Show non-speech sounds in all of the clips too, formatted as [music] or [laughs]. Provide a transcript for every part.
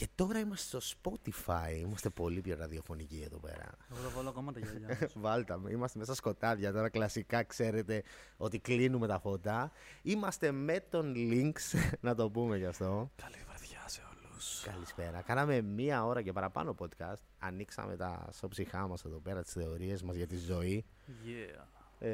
Και τώρα είμαστε στο Spotify. Είμαστε πολύ πιο ραδιοφωνικοί εδώ πέρα. Εγώ θα βάλω ακόμα τα γυαλιά. [laughs] Βάλτα με. Είμαστε μέσα στα σκοτάδια. Τώρα κλασικά ξέρετε ότι κλείνουμε τα φώτα. Είμαστε με τον Links, [laughs] να το πούμε γι' αυτό. Καλή βραδιά σε όλους. Καλησπέρα. Κάναμε μία ώρα και παραπάνω podcast. Ανοίξαμε τα ψυχά μας εδώ πέρα, τις θεωρίες μας για τη ζωή. Yeah. Ε,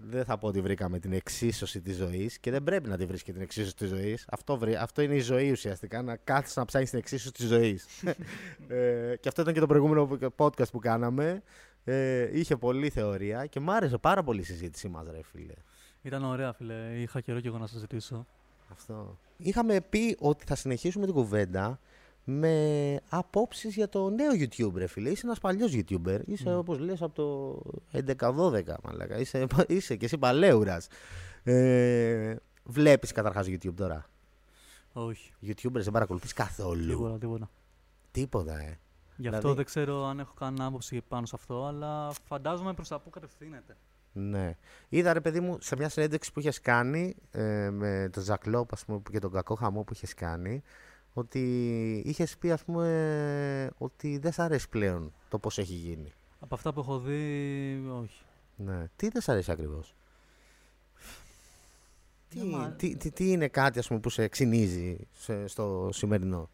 δεν θα πω ότι βρήκαμε την εξίσωση της ζωής και δεν πρέπει να τη βρει και την εξίσωση της ζωής. Αυτό, βρει- αυτό είναι η ζωή ουσιαστικά, να κάθεσαι να ψάχνεις την εξίσωση της ζωής. [laughs] ε, και αυτό ήταν και το προηγούμενο podcast που κάναμε. Ε, είχε πολλή θεωρία και μ' άρεσε πάρα πολύ η συζήτησή μας, ρε φίλε. Ήταν ωραία, φίλε. Είχα καιρό και εγώ να σας ζητήσω. Αυτό. Είχαμε πει ότι θα συνεχίσουμε την κουβέντα με απόψεις για το νέο YouTube, ρε φίλε. Είσαι ένας παλιός YouTuber. Είσαι, Mm. όπως λες, από το 11-12, μαλάκα. Είσαι, [laughs] είσαι και εσύ παλαιούρας. Ε, Βλέπεις καταρχάς YouTube τώρα; Όχι. YouTubers δεν παρακολουθείς καθόλου; Τίποτα, τίποτα. Τίποτα, ε. Γι' αυτό Δηλαδή- δεν ξέρω αν έχω κανένα άποψη πάνω σε αυτό, αλλά φαντάζομαι προς τα πού κατευθύνεται. Ναι. Είδα ρε παιδί μου σε μια συνέντευξη που είχες κάνει ε, με τον Ζακλόπ ας πούμε, και τον κακό χαμό που είχες κάνει ότι είχες πει ας πούμε ότι δεν σ' αρέσει πλέον το πώς έχει γίνει. Από αυτά που έχω δει, όχι. Ναι. Τι δεν σ' αρέσει ακριβώς; Τι, Δεν μ' αρ- τι, τι, τι είναι κάτι ας πούμε, που σε ξυνίζει σε- στο σημερινό;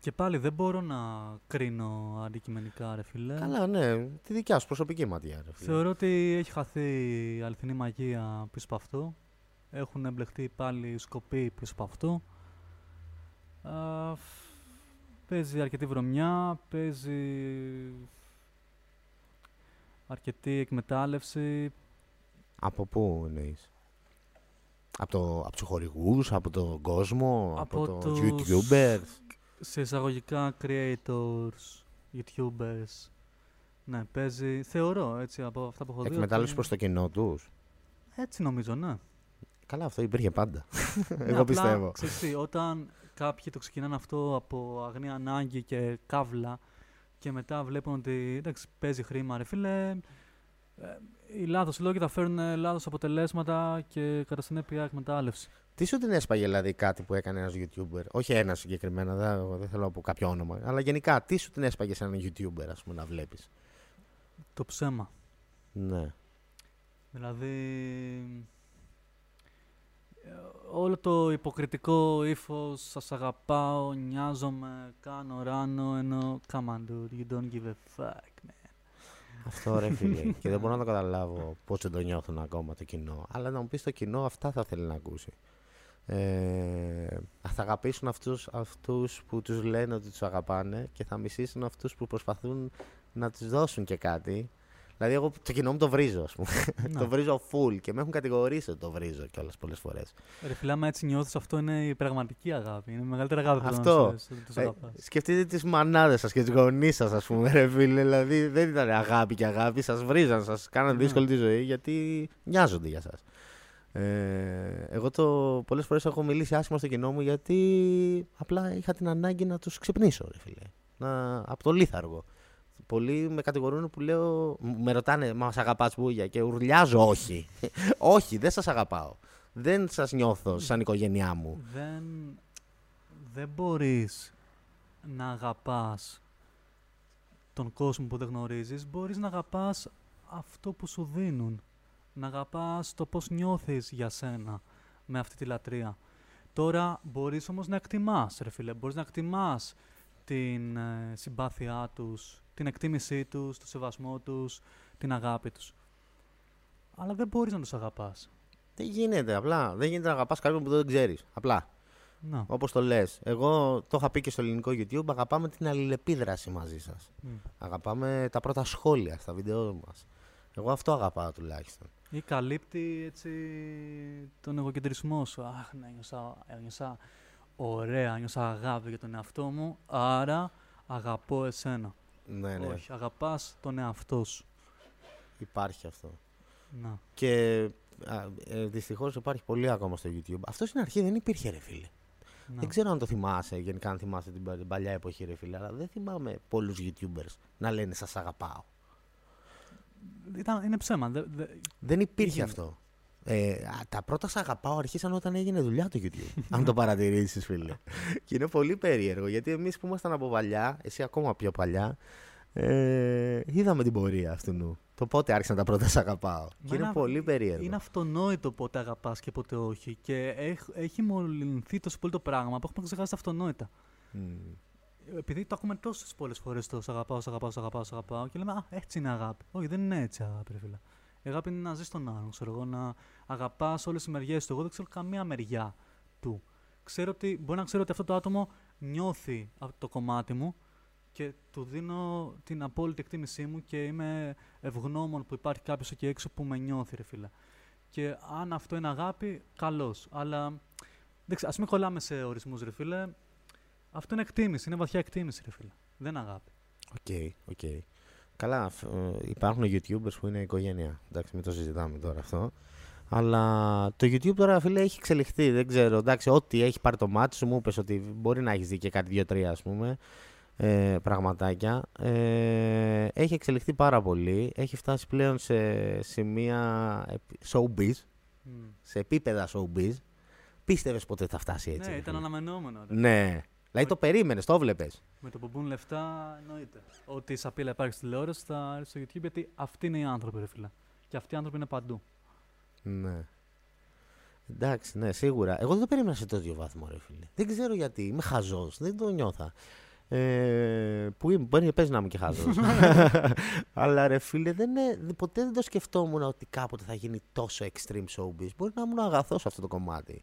Και πάλι δεν μπορώ να κρίνω αντικειμενικά, ρε φίλε. Καλά, ναι. Τη δικιά σου προσωπική ματιά. Ρε, φίλε. Θεωρώ ότι έχει χαθεί η αληθινή μαγεία πίσω από αυτό. Έχουν εμπλεχτεί πάλι σκοποί πίσω από αυτό. Α, φ- παίζει αρκετή βρωμιά, παίζει αρκετή εκμετάλλευση. Από πού εννοείς; Από, το, από τους χορηγούς, από τον κόσμο, από, Από τους τους- YouTubers; Σε εισαγωγικά creators, YouTubers. Ναι, παίζει, θεωρώ έτσι από αυτά που έχω δει. Εκμετάλλευσης ότι- προς το κοινό τους; Έτσι νομίζω, ναι. Καλά, αυτό υπήρχε πάντα. Ναι, Εγώ απλά, πιστεύω. ξέρεις τι, όταν κάποιοι το ξεκινάνε αυτό από αγνή ανάγκη και καύλα και μετά βλέπουν ότι εντάξει, παίζει χρήμα, ρε φίλε, ε, οι λάθος λόγοι θα φέρουν ε, λάθος αποτελέσματα και κατά συνέπεια εκμετάλλευση. Τι σου την έσπαγε δηλαδή κάτι που έκανε ένας YouTuber; Όχι ένα συγκεκριμένα, δεν, εγώ δεν θέλω να πω κάποιο όνομα. Αλλά γενικά, τι σου την έσπαγε σε έναν YouTuber, ας πούμε, να βλέπεις; Το ψέμα. Ναι. Δηλαδή, ε, όλο το υποκριτικό ύφος, σας αγαπάω, νοιάζομαι, κάνω ράνο, ενώ come on dude, you don't give a fuck, man. Αυτό ρε φίλε. [laughs] και δεν μπορώ να το καταλάβω πώς δεν το νιώθουν ακόμα το κοινό. Αλλά να μου πεις το κοινό αυτά θα θέλει να ακούσει. Ε, θα αγαπήσουν αυτούς, αυτούς που τους λένε ότι τους αγαπάνε και θα μισήσουν αυτούς που προσπαθούν να τους δώσουν και κάτι. Δηλαδή εγώ το κοινό μου το βρίζω ας πούμε. Να. το βρίζω full και με έχουν κατηγορήσει ότι το βρίζω κιόλας πολλές φορές. Ρε φίλε, άμα έτσι νιώθεις, αυτό είναι η πραγματική αγάπη. Είναι η μεγαλύτερη αγάπη που Αυτό. να σε- τους Ε, αγαπάς. σκεφτείτε τις μανάδες σας και τις γονείς σας ας πούμε ρε φίλε. Δηλαδή δεν ήταν αγάπη και αγάπη. Σας βρίζαν, σας κάναν Ναι. δύσκολη τη ζωή γιατί νοιάζονται για σας. Ε, εγώ το πολλές φορές έχω μιλήσει άσχημα στο κοινό μου γιατί απλά είχα την ανάγκη να τους ξυπνήσω ρε φίλε. Να, από το λίθαργο. Πολλοί με κατηγορούν που λέω, μ- με ρωτάνε, μα σ' αγαπάς μπούγια και ουρλιάζω όχι. [laughs] όχι, δεν σας αγαπάω. Δεν σας νιώθω σαν οικογένειά μου. Δεν, δεν μπορείς να αγαπάς τον κόσμο που δεν γνωρίζεις. Μπορείς να αγαπάς αυτό που σου δίνουν. Να αγαπάς το πώς νιώθεις για σένα με αυτή τη λατρεία. Τώρα μπορείς όμως να εκτιμάς, ρε φίλε. Μπορείς να εκτιμάς την ε, συμπάθειά τους, την εκτίμησή τους, το σεβασμό τους, την αγάπη τους. Αλλά δεν μπορείς να τους αγαπάς. Δεν γίνεται απλά. Δεν γίνεται να αγαπάς κάποιον που δεν ξέρεις. Απλά. Να. Όπως το λες. Εγώ το είχα πει και στο ελληνικό YouTube. Αγαπάμε την αλληλεπίδραση μαζί σας. Μμ. Αγαπάμε τα πρώτα σχόλια στα βίντεο μας. Εγώ αυτό αγαπάω τουλάχιστον. Ή καλύπτει έτσι τον εγωκεντρισμό σου. Αχ, ναι, νιώσα, νιώσα ωραία, νιώσα αγάπη για τον εαυτό μου, άρα αγαπώ εσένα. Ναι, ναι. Όχι, αγαπάς τον εαυτό σου. Υπάρχει αυτό. Να. Και ε, δυστυχώς υπάρχει πολύ ακόμα στο YouTube. Αυτό στην αρχή δεν υπήρχε, ρε φίλε. να. Δεν ξέρω αν το θυμάσαι, γενικά αν θυμάσαι την, πα- την παλιά εποχή, ρε φίλε, αλλά δεν θυμάμαι πολλούς YouTubers να λένε Σας αγαπάω. Ήταν, είναι ψέμα. Δε, δε, Δεν υπήρχε Γίνεται. αυτό. Ε, α, τα πρώτα σ' αγαπάω αρχίσαν όταν έγινε δουλειά το YouTube. αν το παρατηρήσεις, φίλε. και είναι πολύ περίεργο γιατί εμείς που ήμασταν από παλιά, εσύ ακόμα πιο παλιά, ε, είδαμε την πορεία αυτού. Το πότε άρχισαν τα πρώτα σ' αγαπάω. Και είναι Μένα πολύ περίεργο. Είναι αυτονόητο πότε αγαπάς και πότε όχι. Και έχ- έχει μολυνθεί τόσο πολύ το πράγμα που έχουμε ξεχάσει τα αυτονόητα. Μμ. Επειδή το ακούμε τόσες πολλές φορές το σ' αγαπάω, σ' αγαπάω, σ' αγαπάω, σ' αγαπάω και λέμε Α, έτσι είναι αγάπη. Όχι, δεν είναι έτσι αγάπη, ρε φίλε. Η αγάπη είναι να ζεις τον άλλον, ξέρω εγώ, να αγαπάς όλες τις μεριές του. Εγώ δεν ξέρω καμία μεριά του. Ξέρω ότι, μπορεί να ξέρω ότι αυτό το άτομο νιώθει από το κομμάτι μου και του δίνω την απόλυτη εκτίμησή μου και είμαι ευγνώμων που υπάρχει κάποιος εκεί έξω που με νιώθει, ρε φίλε. Και αν αυτό είναι αγάπη, καλώς. Αλλά δεν ξέρω, ας μην κολλάμε σε ορισμούς, ρε φίλε. Αυτό είναι εκτίμηση, είναι βαθιά εκτίμηση, ρε φίλε. Δεν είναι αγάπη. OK, OK. Καλά, φ- ε, υπάρχουν YouTubers που είναι οικογένεια. Εντάξει, μην το συζητάμε τώρα αυτό. Αλλά το YouTube τώρα, φίλε, έχει εξελιχθεί. Δεν ξέρω. Εντάξει, ό,τι έχει πάρει το μάτι σου, μου είπες ότι μπορεί να έχεις δει και κάτι δύο-τρία, ας πούμε. Ε, πραγματάκια. Ε, έχει εξελιχθεί πάρα πολύ. Έχει φτάσει πλέον σε σημεία επι- showbiz, σε επίπεδα showbiz. Πίστευες ποτέ θα φτάσει έτσι. ναι, ρε ήταν φίλε; αναμενόμενο. ρε. Ναι. Δηλαδή το περίμενες, το βλέπει. Με το που μπουν λεφτά, εννοείται. Ότι η σαπίλα υπάρχει στη τηλεόραση θα έρθει στο YouTube γιατί αυτοί είναι οι άνθρωποι, ρε φίλε. Και αυτοί οι άνθρωποι είναι παντού. Ναι. Εντάξει, ναι, σίγουρα. Εγώ δεν το περίμενα σε τέτοιο βαθμό, ρε φίλε. Δεν ξέρω γιατί. Είμαι χαζός. Δεν το νιώθα. Ε, που είμαι, μπορεί παίζει να είμαι και χαζός. [laughs] Αλλά ρε φίλε, δεν είναι, ποτέ δεν το σκεφτόμουν ότι κάποτε θα γίνει τόσο extreme showbiz. Μπορεί να ήμουν αγαθός σε αυτό το κομμάτι.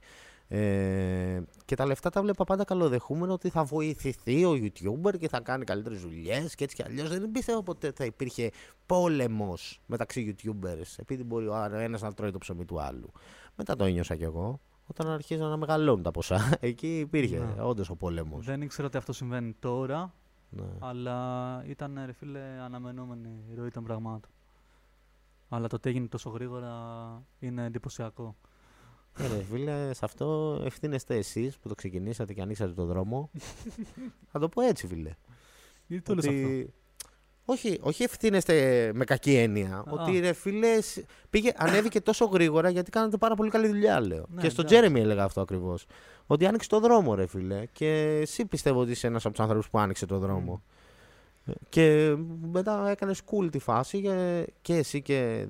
Ε, και τα λεφτά τα βλέπα πάντα καλοδεχούμενα ότι θα βοηθηθεί ο YouTuber και θα κάνει καλύτερες δουλειές και έτσι κι αλλιώς. Δεν πίστευα ποτέ θα υπήρχε πόλεμος μεταξύ YouTubers επειδή μπορεί ο ένας να τρώει το ψωμί του άλλου. Μετά το ένιωσα κι εγώ. Όταν αρχίζαν να μεγαλώνουν τα ποσά, [laughs] εκεί υπήρχε Ναι. όντως ο πόλεμος. Δεν ήξερα ότι αυτό συμβαίνει τώρα, Ναι. αλλά ήταν, ρε φίλε, αναμενόμενη η ροή των πραγμάτων. Αλλά το ότι έγινε τόσο γρήγορα είναι εντυπωσιακό. Ε, ρε φίλε, σε αυτό ευθύνεστε εσείς που το ξεκινήσατε και ανοίξατε το δρόμο. θα το πω έτσι, φίλε. Γιατί το λες αυτό; Ότι- Όχι, όχι ευθύνεστε με κακή έννοια. Α. Ότι ρε φίλε, σ- πήγε, ανέβηκε τόσο γρήγορα γιατί κάνατε πάρα πολύ καλή δουλειά, λέω. Ναι, και στον εντάξει. Τζέρεμι έλεγα αυτό ακριβώς. Ότι άνοιξε το δρόμο, ρε φίλε. Και εσύ πιστεύω ότι είσαι ένας από τους άνθρωπους που άνοιξε το δρόμο. Ε, Και μετά έκανες cool τη φάση και, και εσύ και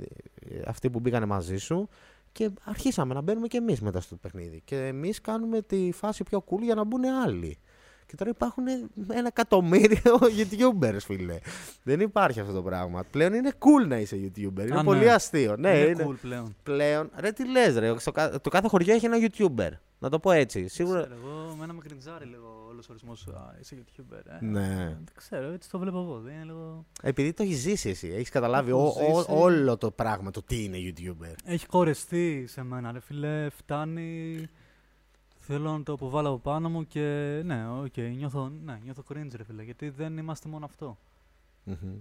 ε, αυτοί που μπήκανε μαζί σου. Και αρχίσαμε να μπαίνουμε και εμείς μετά στο παιχνίδι. Και εμείς κάνουμε τη φάση πιο cool για να μπουν άλλοι. Και τώρα υπάρχουν ένα εκατομμύριο [laughs] YouTubers, φίλε. Δεν υπάρχει αυτό το πράγμα. Πλέον είναι cool να είσαι YouTuber. Είναι Α, πολύ ναι. αστείο. Ναι, είναι είναι cool πλέον. πλέον. Ρε, τι λες, ρε. Στο κα- το κάθε χωριό έχει ένα YouTuber. Να το πω έτσι. Σίγουρα. Ξέρω, εγώ, εμένα με κρινζάρει λίγο όλος ο ορισμός «Α, είσαι YouTuber. Ε. Ναι. Δεν ξέρω, έτσι το βλέπω εγώ. Δεν είναι λίγο... Επειδή το έχεις ζήσει εσύ. Έχεις καταλάβει Έχω ο- ο- ζήσει. όλο το πράγμα, το τι είναι YouTuber. Έχει κορεστεί σε μένα, ρε φίλε. Φτάνει. Θέλω να το αποβάλω από πάνω μου και ναι, οκ, νιώθω, ναι, νιώθω cringe, ρε φίλε. Γιατί δεν είμαστε μόνο αυτό. Μμμ.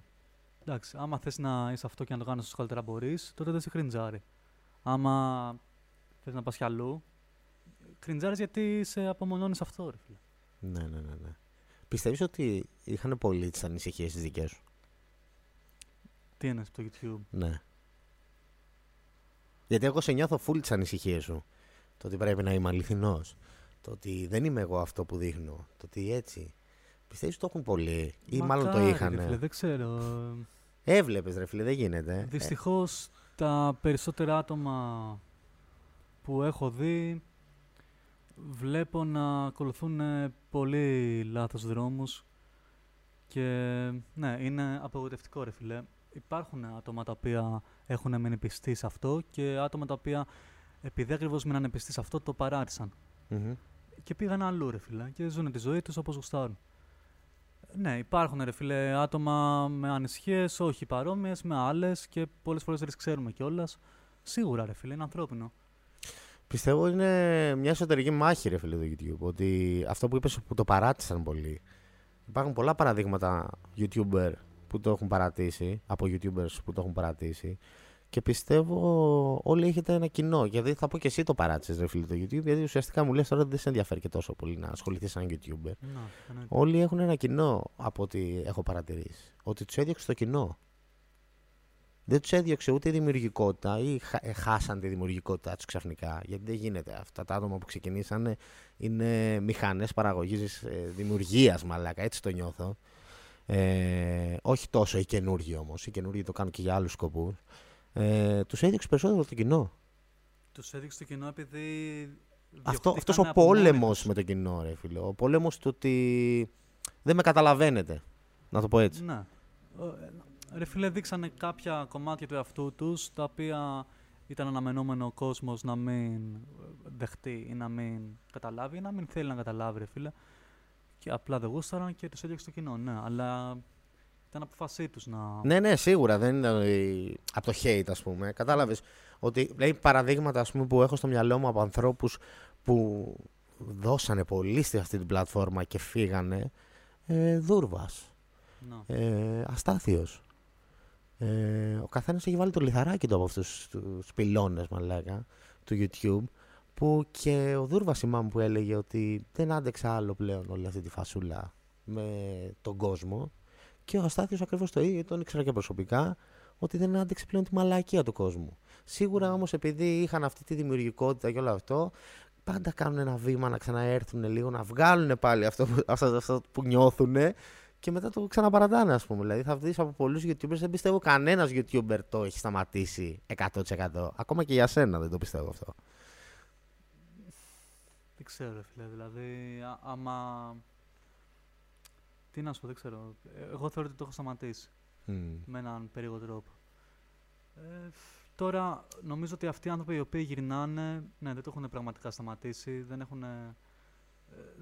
Εντάξει, άμα θες να είσαι αυτό και να το κάνεις όσο καλύτερα μπορείς, τότε δεν σε κριντζάρει. Άμα θες να πας κι αλλού, κριντζάρεις γιατί σε απομονώνεις αυτό, ρε φίλε. Ναι, ναι, ναι. ναι. Πιστεύεις ότι είχαν πολύ τις ανησυχίες τις δικές σου; Τι είναι στο YouTube; Ναι. Γιατί εγώ σε νιώθω full τις ανησυχίες σου. Το ότι πρέπει να είμαι αληθινός. Το ότι δεν είμαι εγώ αυτό που δείχνω. Το ότι έτσι. Πιστεύεις το έχουν πολύ; Ή μάλλον το Μακάρι, είχαν. Ρε φίλε, δεν ξέρω. Έβλεπες, ρε φίλε, δεν γίνεται. Δυστυχώς τα περισσότερα άτομα που έχω δει βλέπω να ακολουθούν ε, πολύ λάθος δρόμους και ναι, είναι απογοητευτικό ρε φίλε. Υπάρχουν άτομα τα οποία έχουν μείνει πιστοί σε αυτό και άτομα τα οποία επειδή ακριβώς μείνανε πιστοί σε αυτό το παράτησαν Ε, μμμ. και πήγαν αλλού ρε φίλε και ζουν τη ζωή τους όπως γουστάρουν. Ναι, υπάρχουν ρε φίλε άτομα με ανησυχίες, όχι παρόμοιες, με άλλες και πολλές φορές δεν τις ξέρουμε κιόλας. Σίγουρα ρε φίλε, είναι ανθρώπινο. Πιστεύω είναι μια εσωτερική μάχη, ρε φίλε, το YouTube. Ότι αυτό που είπες που το παράτησαν πολύ. Υπάρχουν πολλά παραδείγματα YouTuber που το έχουν παρατήσει, από YouTubers που το έχουν παρατήσει. Και πιστεύω όλοι έχετε ένα κοινό. Γιατί θα πω και εσύ το παράτησες, ρε φίλε, το YouTube. Γιατί ουσιαστικά μου λες τώρα ότι δεν σε ενδιαφέρει και τόσο πολύ να ασχοληθείς σαν YouTuber. Να, εννοείται. Όλοι έχουν ένα κοινό από ό,τι έχω παρατηρήσει. Ότι τους έδιωξες το κοινό. Δεν τους έδιωξε ούτε η δημιουργικότητα ή χα- ε, χάσαν τη δημιουργικότητά τους ξαφνικά. Γιατί δεν γίνεται. Αυτά τα άτομα που ξεκινήσανε είναι μηχανές παραγωγής ε, δημιουργίας, μαλάκα. Έτσι το νιώθω. Ε, όχι τόσο οι καινούργοι όμως. Οι καινούργοι το κάνουν και για άλλους σκοπούς. Ε, τους έδιωξε περισσότερο το κοινό. Τους έδειξε το κοινό επειδή. Αυτό, διωχτήκανε αυτός ο από μόνοι πόλεμος τους. με το κοινό, ρε φίλε. Ο πόλεμος του ότι δεν με καταλαβαίνετε. Να το πω έτσι. Ναι. Ε, Ρε φίλε, δείξανε κάποια κομμάτια του εαυτού τους τα οποία ήταν αναμενόμενο ο κόσμος να μην δεχτεί ή να μην καταλάβει ή να μην θέλει να καταλάβει, ρε φίλε. Και απλά δεν γούσταραν και τους έδιωξε το κοινό. Ναι, αλλά ήταν αποφασή τους να. Ναι, ναι, σίγουρα δεν ήταν ε, από το hate, ας πούμε. Κατάλαβες ότι λέει παραδείγματα ας πούμε, που έχω στο μυαλό μου από ανθρώπους που δώσανε πολύ σε αυτή την πλατφόρμα και φύγανε. Ε, Δούρβας, να. ε, Αστάθιος. Ε, ο καθένας έχει βάλει το λιθαράκι του από αυτούς τους πυλώνες, μαλάκα, του YouTube. Που και ο Δούρβας θυμάμαι που έλεγε ότι δεν άντεξε άλλο πλέον όλη αυτή τη φασούλα με τον κόσμο. Και ο Αστάθιος ακριβώς το ίδιο, τον ήξερα και προσωπικά, ότι δεν άντεξε πλέον τη μαλακία του κόσμου. Σίγουρα όμως επειδή είχαν αυτή τη δημιουργικότητα και όλο αυτό, πάντα κάνουν ένα βήμα να ξαναέρθουν λίγο, να βγάλουν πάλι αυτό, που- αυτό, αυτό που νιώθουν και μετά το ξαναπαρατάνε, ας πούμε. Δηλαδή, θα δεις από πολλούς YouTubers, δεν πιστεύω κανένας YouTuber το έχει σταματήσει 100%. Ακόμα και για σένα δεν το πιστεύω αυτό. Δεν ξέρω, ρε φίλε. Δηλαδή, α- άμα. Τι να σου πω, δεν ξέρω. Ε, Εγώ θεωρώ ότι το έχω σταματήσει Μμ. με έναν περίεργο τρόπο. Ε, τώρα, νομίζω ότι αυτοί οι άνθρωποι οι οποίοι γυρνάνε, ναι, δεν το έχουν πραγματικά σταματήσει, δεν, έχουν, ε,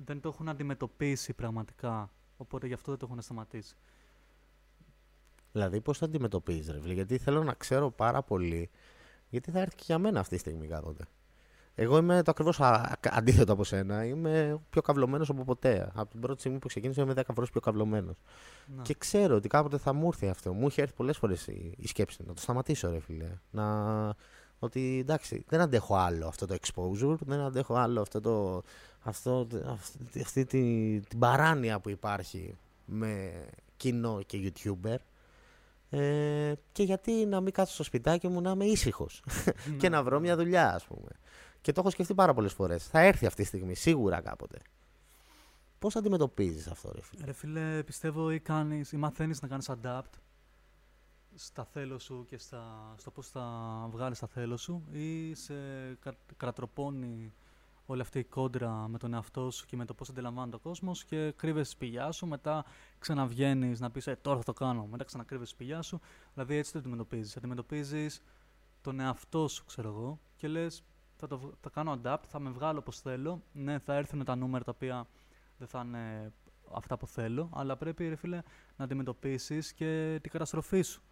δεν το έχουν αντιμετωπίσει πραγματικά. Οπότε γι' αυτό δεν το έχουν σταματήσει. Δηλαδή, πώς θα αντιμετωπίζεις, ρε φίλε, Γιατί θέλω να ξέρω πάρα πολύ. Γιατί θα έρθει και για μένα αυτή τη στιγμή κάποτε. Εγώ είμαι το ακριβώς αντίθετο από σένα. Είμαι πιο καυλωμένος από ποτέ. Από την πρώτη στιγμή που ξεκίνησα είμαι 10 φορές πιο καυλωμένος. Να. Και ξέρω ότι κάποτε θα μου έρθει αυτό. Μου είχε έρθει πολλές φορές η, η σκέψη να το σταματήσω, ρε φίλε. Να... Ότι εντάξει, δεν αντέχω άλλο αυτό το exposure, δεν αντέχω άλλο αυτό το, αυτό, αυτή, αυτή τη, την παράνοια που υπάρχει με κοινό και YouTuber. Ε, και γιατί να μην κάτσω στο σπιτάκι μου να είμαι ήσυχος [laughs] και Ναι. να βρω μια δουλειά, ας πούμε. Και το έχω σκεφτεί πάρα πολλές φορές. Θα έρθει αυτή τη στιγμή, σίγουρα κάποτε. Πώς αντιμετωπίζεις αυτό, ρε φίλε; Ρε φίλε, πιστεύω ή, κάνεις, ή μαθαίνεις να κάνεις adapt στα θέλω σου και στα, στο πώς θα βγάλεις τα θέλω σου ή σε κα, κατατροπώνει όλη αυτή η κόντρα με τον εαυτό σου και με το πώς αντιλαμβάνεται ο κόσμος και κρύβεσαι στη σπηλιά σου, μετά ξαναβγαίνεις να πεις ε, τώρα θα το κάνω, μετά ξανακρύβεσαι στη σπηλιά σου, δηλαδή έτσι το αντιμετωπίζεις. Αντιμετωπίζεις τον εαυτό σου, ξέρω εγώ, και λες θα, το, β- θα κάνω adapt, θα με βγάλω όπως θέλω, ναι θα έρθουν τα νούμερα τα οποία δεν θα είναι αυτά που θέλω, αλλά πρέπει ρε φίλε να αντιμετωπίσεις και την καταστροφή σου.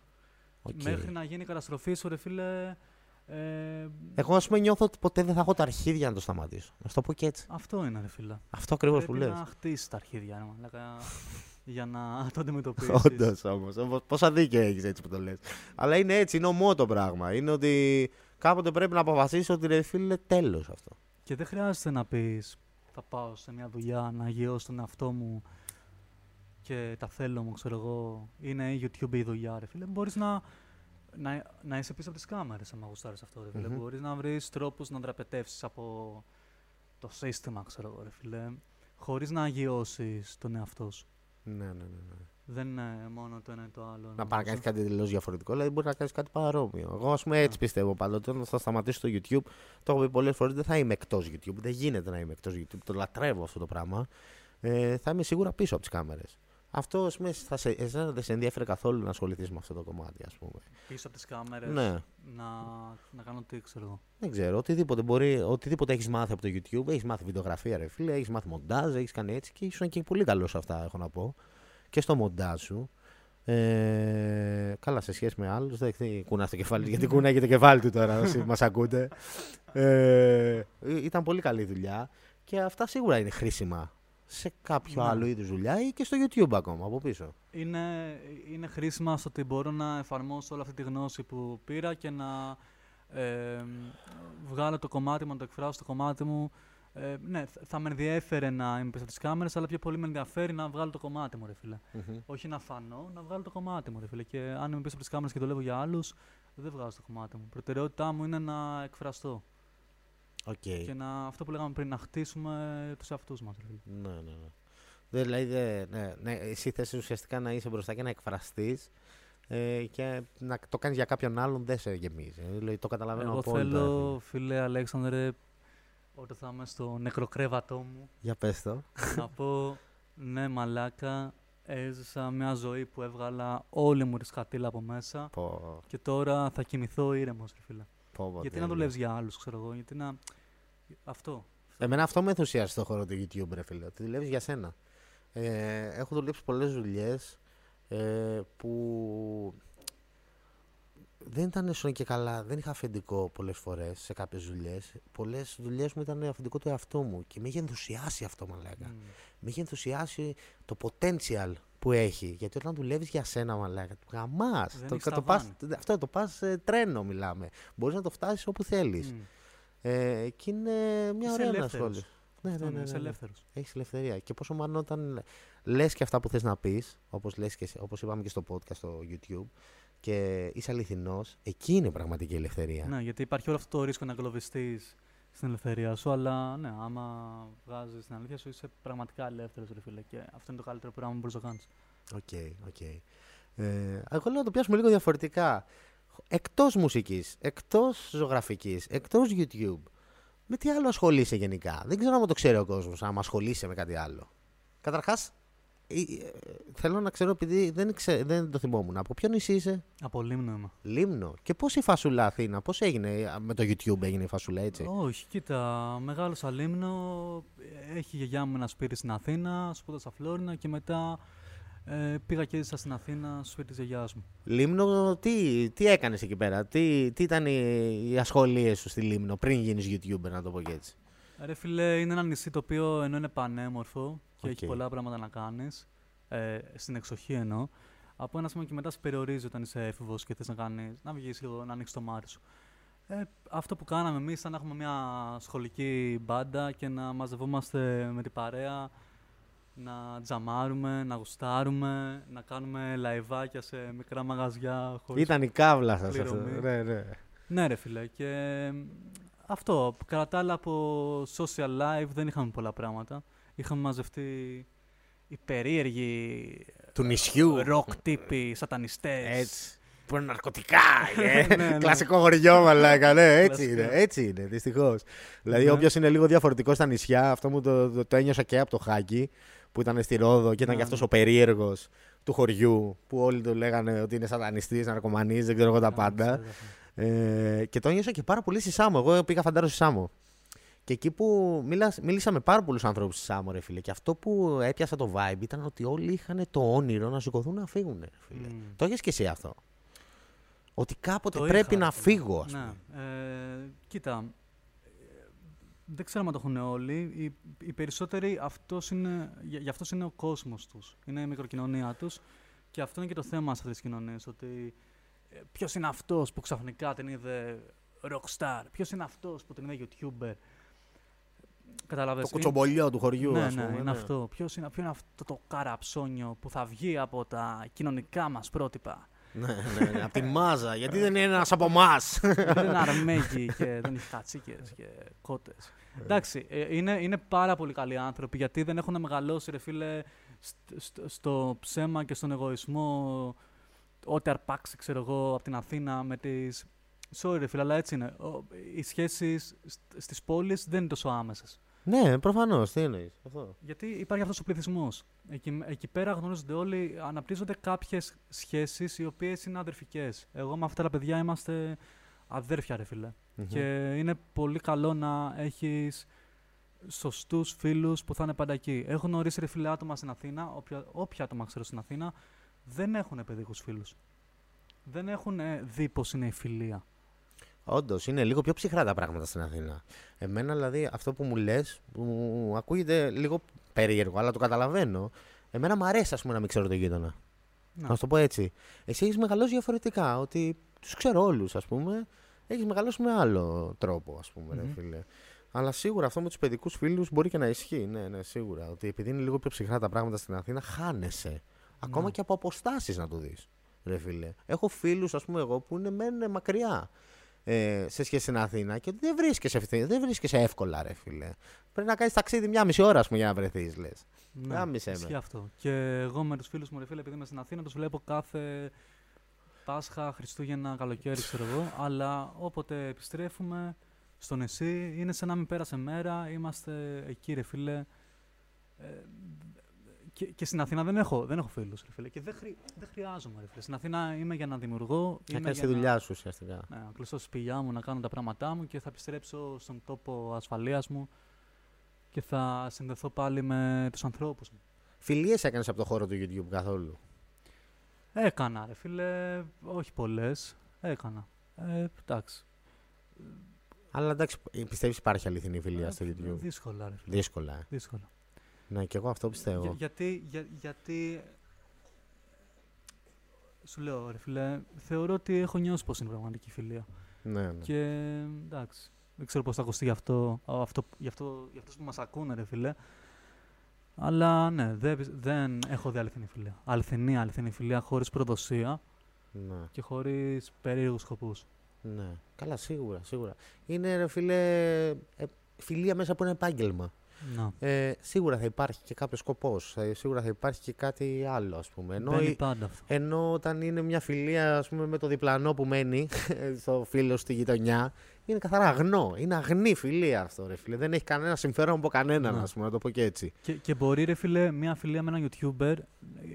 Οκ. Μέχρι να γίνει η καταστροφή σου, ρε φίλε. Ε, Εγώ, ας πούμε, νιώθω ότι ποτέ δεν θα έχω τα αρχίδια να το σταματήσω. Να σου το πω και έτσι. Αυτό είναι, ρε φίλε. Αυτό ακριβώς πρέπει που λες. να χτίσεις τα αρχίδια, ρε μαλάκα, για να [laughs] το αντιμετωπίσεις. Όντως όμως. Πόσα δίκαια έχεις έτσι που το λες. Αλλά είναι έτσι, είναι ομό το πράγμα. Είναι ότι κάποτε πρέπει να αποφασίσεις ότι ρε φίλε, τέλος αυτό. Και δεν χρειάζεται να πεις θα πάω σε μια δουλειά να αγιώσω τον εαυτό μου και τα θέλω μου, ξέρω εγώ. Είναι η YouTube η δουλειά, ρε φίλε. Μπορείς να, να, να είσαι πίσω από τι κάμερε, άμα γουστάρει αυτό, ρε φίλε. Μμμ. Μπορείς να βρεις τρόπους να δραπετεύσει από το σύστημα, ξέρω εγώ, ρε φίλε. Χωρίς να αγιώσεις τον εαυτό σου. Ναι, ναι, ναι. ναι. Δεν είναι μόνο το ένα ή το άλλο. Να πάει να νομίζω. κάνει κάτι τελείως διαφορετικό, δηλαδή μπορεί να κάνεις κάτι παρόμοιο. Εγώ, ας πούμε, έτσι Ναι. πιστεύω πάντα. Ότι όταν θα σταματήσω το YouTube, το έχω πει πολλές φορές, δεν θα είμαι εκτός YouTube. Δεν γίνεται να είμαι εκτός YouTube. Το λατρεύω αυτό το πράγμα. Ε, θα είμαι σίγουρα πίσω από τις κάμερες. Αυτό, ας πούμε, θα σε, εσένα δεν σε ενδιαφέρει καθόλου να ασχοληθείς με αυτό το κομμάτι, ας πούμε. Πίσω από τις κάμερες Ναι. να, να κάνω τι, ξέρω εγώ. Δεν ξέρω, οτιδήποτε μπορεί, οτιδήποτε έχεις μάθει από το YouTube, έχεις μάθει βιντεογραφία, ρε φίλε, έχεις μάθει μοντάζ, έχεις κάνει έτσι και ήσουν και πολύ καλός σε αυτά, έχω να πω. Και στο μοντάζ σου. Ε, καλά, σε σχέση με άλλους, δεν δεν κουνά το κεφάλι, γιατί κουνάει το κεφάλι του τώρα, όσοι μας ακούτε. Ε, ήταν πολύ καλή δουλειά και αυτά σίγουρα είναι χρήσιμα σε κάποιο Ναι. άλλο είδους δουλειά ή και στο YouTube ακόμα από πίσω. Είναι, είναι χρήσιμα στο ότι μπορώ να εφαρμόσω όλη αυτή τη γνώση που πήρα και να ε, βγάλω το κομμάτι μου, να το εκφράσω το κομμάτι μου Ε, ναι, θα- θα με ενδιέφερε να είμαι πίσω από τις κάμερες, αλλά πιο πολύ με ενδιαφέρει να βγάλω το κομμάτι μου, ρε φίλε. Μμμ. Όχι να φανώ, να βγάλω το κομμάτι μου, ρε φίλε. Και αν είμαι πίσω από τις κάμερες και δουλεύω για άλλους, δεν βγάζω το κομμάτι μου. Η προτεραιότητά μου είναι να εκφραστώ. Οκ. Και να, αυτό που λέγαμε πριν, να χτίσουμε τους εαυτούς μας. Ναι, ναι, ναι. Δεν, δηλαδή, δεν- ναι, ναι, εσύ θες ουσιαστικά να είσαι μπροστά και να εκφραστείς ε, και να το κάνεις για κάποιον άλλον δεν σε γεμίζει. Ε, Δηλαδή, το καταλαβαίνω Εγώ απόλυτα. θέλω, φίλε Αλέξανδρε, όταν θα είμαι στο νεκροκρέβατό μου, Για πες το. να [laughs] πω ναι μαλάκα, έζησα μια ζωή που έβγαλα όλη μου τη σκατήλα από μέσα Πω, και τώρα θα κοιμηθώ ήρεμος, ρε φίλε. Πω, πω, γιατί να τέλεια. δουλεύεις για άλλους, ξέρω εγώ, γιατί να... Αυτό. Εμένα αυτό με ενθουσιάζει στο χώρο του YouTube, ρε φίλε. Ότι δουλεύεις για σένα. Ε, έχω δουλέψει πολλές δουλειές ε, που δεν ήταν σω και καλά. Δεν είχα αφεντικό πολλές φορές σε κάποιες δουλειές. Πολλές δουλειές μου ήταν αφεντικό του εαυτού μου και με είχε ενθουσιάσει αυτό, μαλάκα. Μμ. Με είχε ενθουσιάσει το potential που έχει. Γιατί όταν δουλεύεις για σένα, μαλάκα, του γαμάς. Δεν Το, έχεις το πας, ταβάνι. αυτό το πας ε, τρένο, μιλάμε. Μπορείς να το φτάσεις όπου θέλεις. Μμ. Ε, και είναι μια Είσαι ωραία ελεύθερος. ενασχόληση. Ναι, ναι, Αυτό ναι, είναι, ναι, είσαι ναι. ελεύθερος. Έχεις ελευθερία. Και πόσο μάλλον όταν λες και αυτά που θες να πεις, όπως, λες και, εσύ- όπως είπαμε και στο podcast στο YouTube, και είσαι αληθινός, εκεί είναι πραγματική ελευθερία. Ναι, γιατί υπάρχει όλο αυτό το ρίσκο να εγκλωβιστείς στην ελευθερία σου, αλλά ναι, άμα βγάζεις την αλήθεια σου, είσαι πραγματικά ελεύθερος, ρε φίλε. Και αυτό είναι το καλύτερο πράγμα που μπορείς να κάνεις. OK, OK. Ε, εγώ λέω να το πιάσουμε λίγο διαφορετικά. Εκτός μουσικής, εκτός ζωγραφικής, εκτός YouTube, με τι άλλο ασχολείσαι γενικά; Δεν ξέρω αν το ξέρει ο κόσμος, αν ασχολείσαι με κάτι άλλο. Καταρχάς, ε, ε, θέλω να ξέρω, επειδή δεν, ξέ, δεν το θυμόμουν, από ποιο νησί είσαι; Από λίμνο είμαι. Λίμνο. Και πώς η φασουλά Αθήνα, πώς έγινε, ε, με το YouTube έγινε η φασουλά έτσι; Όχι, κοίτα, μεγάλωσα Λίμνο, έχει η γιαγιά μου ένα σπίτι στην Αθήνα, σπούδασα Φλόρινα και μετά ε, πήγα και έζησα στην Αθήνα στο σπίτι της γιαγιάς μου. Λίμνο, τι, τι έκανες εκεί πέρα, τι, τι ήταν οι, οι ασχολίες σου στη Λίμνο πριν γίνεις YouTuber, να το πω και έτσι; Ρε φίλε, είναι ένα νησί το οποίο ενώ είναι πανέμορφο και έχει Οκ. πολλά πράγματα να κάνεις, ε, στην εξοχή εννοώ, από ένα σημείο και μετά σε περιορίζει όταν είσαι έφηβος και θες να, κάνεις, να βγεις λίγο, να ανοίξεις το μάτι σου. Ε, αυτό που κάναμε εμείς ήταν να έχουμε μια σχολική μπάντα και να μαζευόμαστε με την παρέα, να τζαμάρουμε, να γουστάρουμε, να κάνουμε λαϊβάκια σε μικρά μαγαζιά. Χωρίς... Ήταν η κάβλα σας αυτό. πληρωμή. Ναι, ναι. Ναι, ρε φίλε. Και μ, αυτό. Κατά τα άλλα, από social life δεν είχαμε πολλά πράγματα. Είχαμε μαζευτεί οι περίεργοι Του νησιού. ροκ τύποι, σατανιστές. Έτσι. Που είναι ναρκωτικά. [laughs] ε. Ναι, ναι. Κλασικό χωριό, μαλάκα. Ναι, έτσι Κλασικά. είναι. Έτσι είναι, δυστυχώς. Δηλαδή, Ναι. όποιος είναι λίγο διαφορετικός στα νησιά, αυτό μου το, το, το ένιωσα και από το χάκι που ήταν στη Ρόδο και ήταν Ναι, και αυτός ναι. ο περίεργος του χωριού που όλοι του λέγανε ότι είναι σατανιστής, ναρκωμανής, δεν ξέρω εγώ τα Α, πάντα. ξέρω αυτό. Ε, και το ένιωσα και πάρα πολύ στη Σάμο. Εγώ πήγα φαντάρο στη Σάμο. Και εκεί που μίλα, μίλησα με πάρα πολλούς ανθρώπους στη Σάμο, ρε φίλε. Και αυτό που έπιασα το vibe ήταν ότι όλοι είχαν το όνειρο να σηκωθούν να φύγουν. Ρε, φίλε. Μμ. Το έχει και εσύ αυτό; Ότι κάποτε Το πρέπει είχα, να ρε φίλε. φύγω, ας Ναι. πούμε. Ε, κοίτα, ε, δεν ξέρω αν το έχουν όλοι. Οι, οι περισσότεροι αυτός είναι, για, γι' αυτός είναι ο κόσμος τους. Είναι η μικροκοινωνία τους. Και αυτό είναι και το θέμα σε αυτές τις κοινωνίες. Ότι ε, ποιος είναι αυτός που ξαφνικά την είδε rockstar. Ποιος είναι αυτός που την είδε YouTuber. Καταλαβες. Το είναι- κουτσομπολιό του χωριού, ναι, ας πούμε. ναι, είναι αυτό. Ποιος είναι, ποιο είναι αυτό το καραψόνιο που θα βγει από τα κοινωνικά μας πρότυπα; ναι, ναι, ναι, από τη μάζα. Γιατί δεν είναι ένας από εμάς. δεν είναι αρμέγγι και δεν έχει κατσίκες και κότες. Εντάξει, ε, είναι, είναι πάρα πολύ καλοί άνθρωποι γιατί δεν έχουν μεγαλώσει, ρε φίλε, στ- στ- στο ψέμα και στον εγωισμό ό,τι αρπάξει, ξέρω εγώ, από την Αθήνα με τις... Sorry, ρε φίλε, αλλά έτσι είναι. Ο- Οι σχέσεις σ- στις πόλεις δεν είναι τόσο άμεσες. ναι, προφανώς. Τι εννοείς. Αυτό. Γιατί υπάρχει αυτός ο πληθυσμός. Εκεί, εκεί πέρα γνωρίζονται όλοι, αναπτύσσονται κάποιες σχέσεις οι οποίες είναι αδερφικές. Εγώ με αυτά τα παιδιά είμαστε αδέρφια, ρε φίλε. Μμμ. Και είναι πολύ καλό να έχεις σωστούς φίλους που θα είναι πάντα εκεί. Έχω γνωρίσει ρε φίλε άτομα στην Αθήνα, όποια, όποια άτομα ξέρω στην Αθήνα, δεν έχουν παιδικούς φίλους. Δεν έχουν ε, δει πώς είναι η φιλία. Όντως, είναι λίγο πιο ψυχρά τα πράγματα στην Αθήνα. Εμένα, δηλαδή, αυτό που μου λες, μου ακούγεται λίγο περίεργο, αλλά το καταλαβαίνω. Εμένα μου αρέσει, ας πούμε, να μην ξέρω τον γείτονα. Να. Να σου το πω έτσι. Εσύ έχεις μεγαλώσει διαφορετικά. Ότι τους ξέρω όλους, ας πούμε. Έχεις μεγαλώσει με άλλο τρόπο, ας πούμε, Μμμ. ρε φίλε. Αλλά σίγουρα αυτό με τους παιδικούς φίλους μπορεί και να ισχύει. Ναι, ναι, σίγουρα. Ότι επειδή είναι λίγο πιο ψυχρά τα πράγματα στην Αθήνα, χάνεσαι. Ακόμα Ναι. και από αποστάσεις να το δεις. Ρε φίλε. Έχω φίλους, ας πούμε, εγώ που είναι μένουν μακριά ε, σε σχέση με την Αθήνα και δεν βρίσκεσαι, ευθύ- δεν βρίσκεσαι εύκολα, ρε φίλε. Πρέπει να κάνεις ταξίδι μια μισή ώρα, ας πούμε, για να βρεθείς, λες. Ναι, Γάμισε με. ισχύει αυτό. Και εγώ με τους φίλους μου, ρε φίλε, επειδή είμαι στην Αθήνα, τους βλέπω κάθε Πάσχα, Χριστούγεννα, καλοκαίρι, ξέρω εγώ. Αλλά όποτε επιστρέφουμε στο νησί, είναι σαν να μην πέρασε μέρα. Είμαστε εκεί, ρε φίλε. Ε, και, και στην Αθήνα δεν έχω, δεν έχω φίλους, ρε φίλε. Και δεν, χρει, δεν χρειάζομαι, ρε φίλε. Στην Αθήνα είμαι για να δημιουργώ. Να είμαι κάνεις για τη να- δουλειά σου ουσιαστικά. ναι, να κλειστώ στη σπηλιά μου, να κάνω τα πράγματά μου και θα επιστρέψω στον τόπο ασφαλείας μου και θα συνδεθώ πάλι με τους ανθρώπους μου. Φιλίες έκανες από το χώρο του YouTube καθόλου; Έκανα, ρε φίλε, όχι πολλές, έκανα. Ε, εντάξει. Αλλά εντάξει, πιστεύεις υπάρχει αληθινή φιλία Ε, στο YouTube; Δύσκολα, ρε φίλε. Δύσκολα. ε. Δύσκολα. Ναι, και εγώ αυτό πιστεύω. Για- γιατί, για, γιατί, σου λέω, ρε φίλε, θεωρώ ότι έχω νιώσει πως είναι πραγματική φιλία. Ναι, ναι. Και εντάξει, δεν ξέρω πώς θα ακουστεί γι' αυτό, α, αυτό, γι αυτό, για αυτούς που μας ακούνε, ρε φίλε. Αλλά ναι, δεν, πι- δεν έχω δει αληθινή φιλία. Αληθινή, αληθινή φιλία χωρίς προδοσία ναι. και χωρίς περίεργους σκοπούς. Ναι. Καλά, σίγουρα, σίγουρα. Είναι, ρε φίλε, ε, φιλία μέσα από ένα επάγγελμα. Να. Ε, σίγουρα θα υπάρχει και κάποιος σκοπός. Σίγουρα θα υπάρχει και κάτι άλλο, ας πούμε. Ενώ, Μπαίνει η- πάντα αυτό. ενώ όταν είναι μια φιλία, ας πούμε, με το διπλανό που μένει [laughs] στο φίλο στη γειτονιά, είναι καθαρά αγνό. Είναι αγνή φιλία αυτό, ρε φίλε. Δεν έχει κανένα συμφέρον από κανέναν, Ναι. ας πούμε, να το πω και έτσι. Και, και μπορεί, ρε φίλε, μια φιλία με έναν YouTuber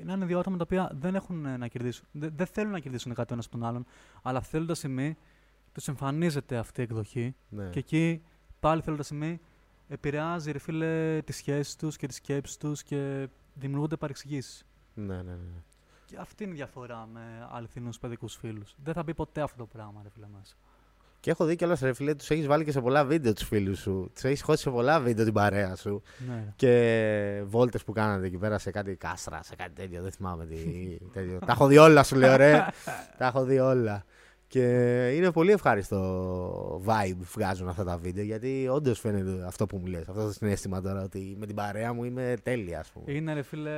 να είναι δύο άτομα τα οποία δεν έχουν ε, να κερδίσουν. Δεν, δεν θέλουν να κερδίσουν κάτι ο ένας τον άλλον, αλλά θέλοντας σημεί, τους εμφανίζεται αυτή η εκδοχή Ναι. και εκεί πάλι θέλοντας σημεί, επηρεάζει, ρε φίλε, τις σχέσεις τους και τις σκέψεις τους και δημιουργούνται παρεξηγήσεις. ναι, ναι, ναι. Και αυτή είναι η διαφορά με αληθινούς παιδικούς φίλους. Δεν θα μπει ποτέ αυτό το πράγμα, ρε φίλε, μέσα. Και έχω δει κιόλας, ρε φίλε, τους έχεις βάλει και σε πολλά βίντεο τους φίλους σου. Τους έχεις χώσει σε πολλά βίντεο την παρέα σου. Ναι, ρε. Και βόλτες που κάνατε εκεί πέρα σε κάτι κάστρα, σε κάτι τέτοιο. Δεν θυμάμαι τι. τέτοιο. Τα έχω δει όλα, σου λέω, ρε. [laughs] Τα έχω δει όλα. Και είναι πολύ ευχάριστο vibe που βγάζουν αυτά τα βίντεο γιατί όντως φαίνεται αυτό που μου λες, αυτό το συνέστημα τώρα ότι με την παρέα μου είμαι τέλεια, ας πούμε. Είναι ρε φίλε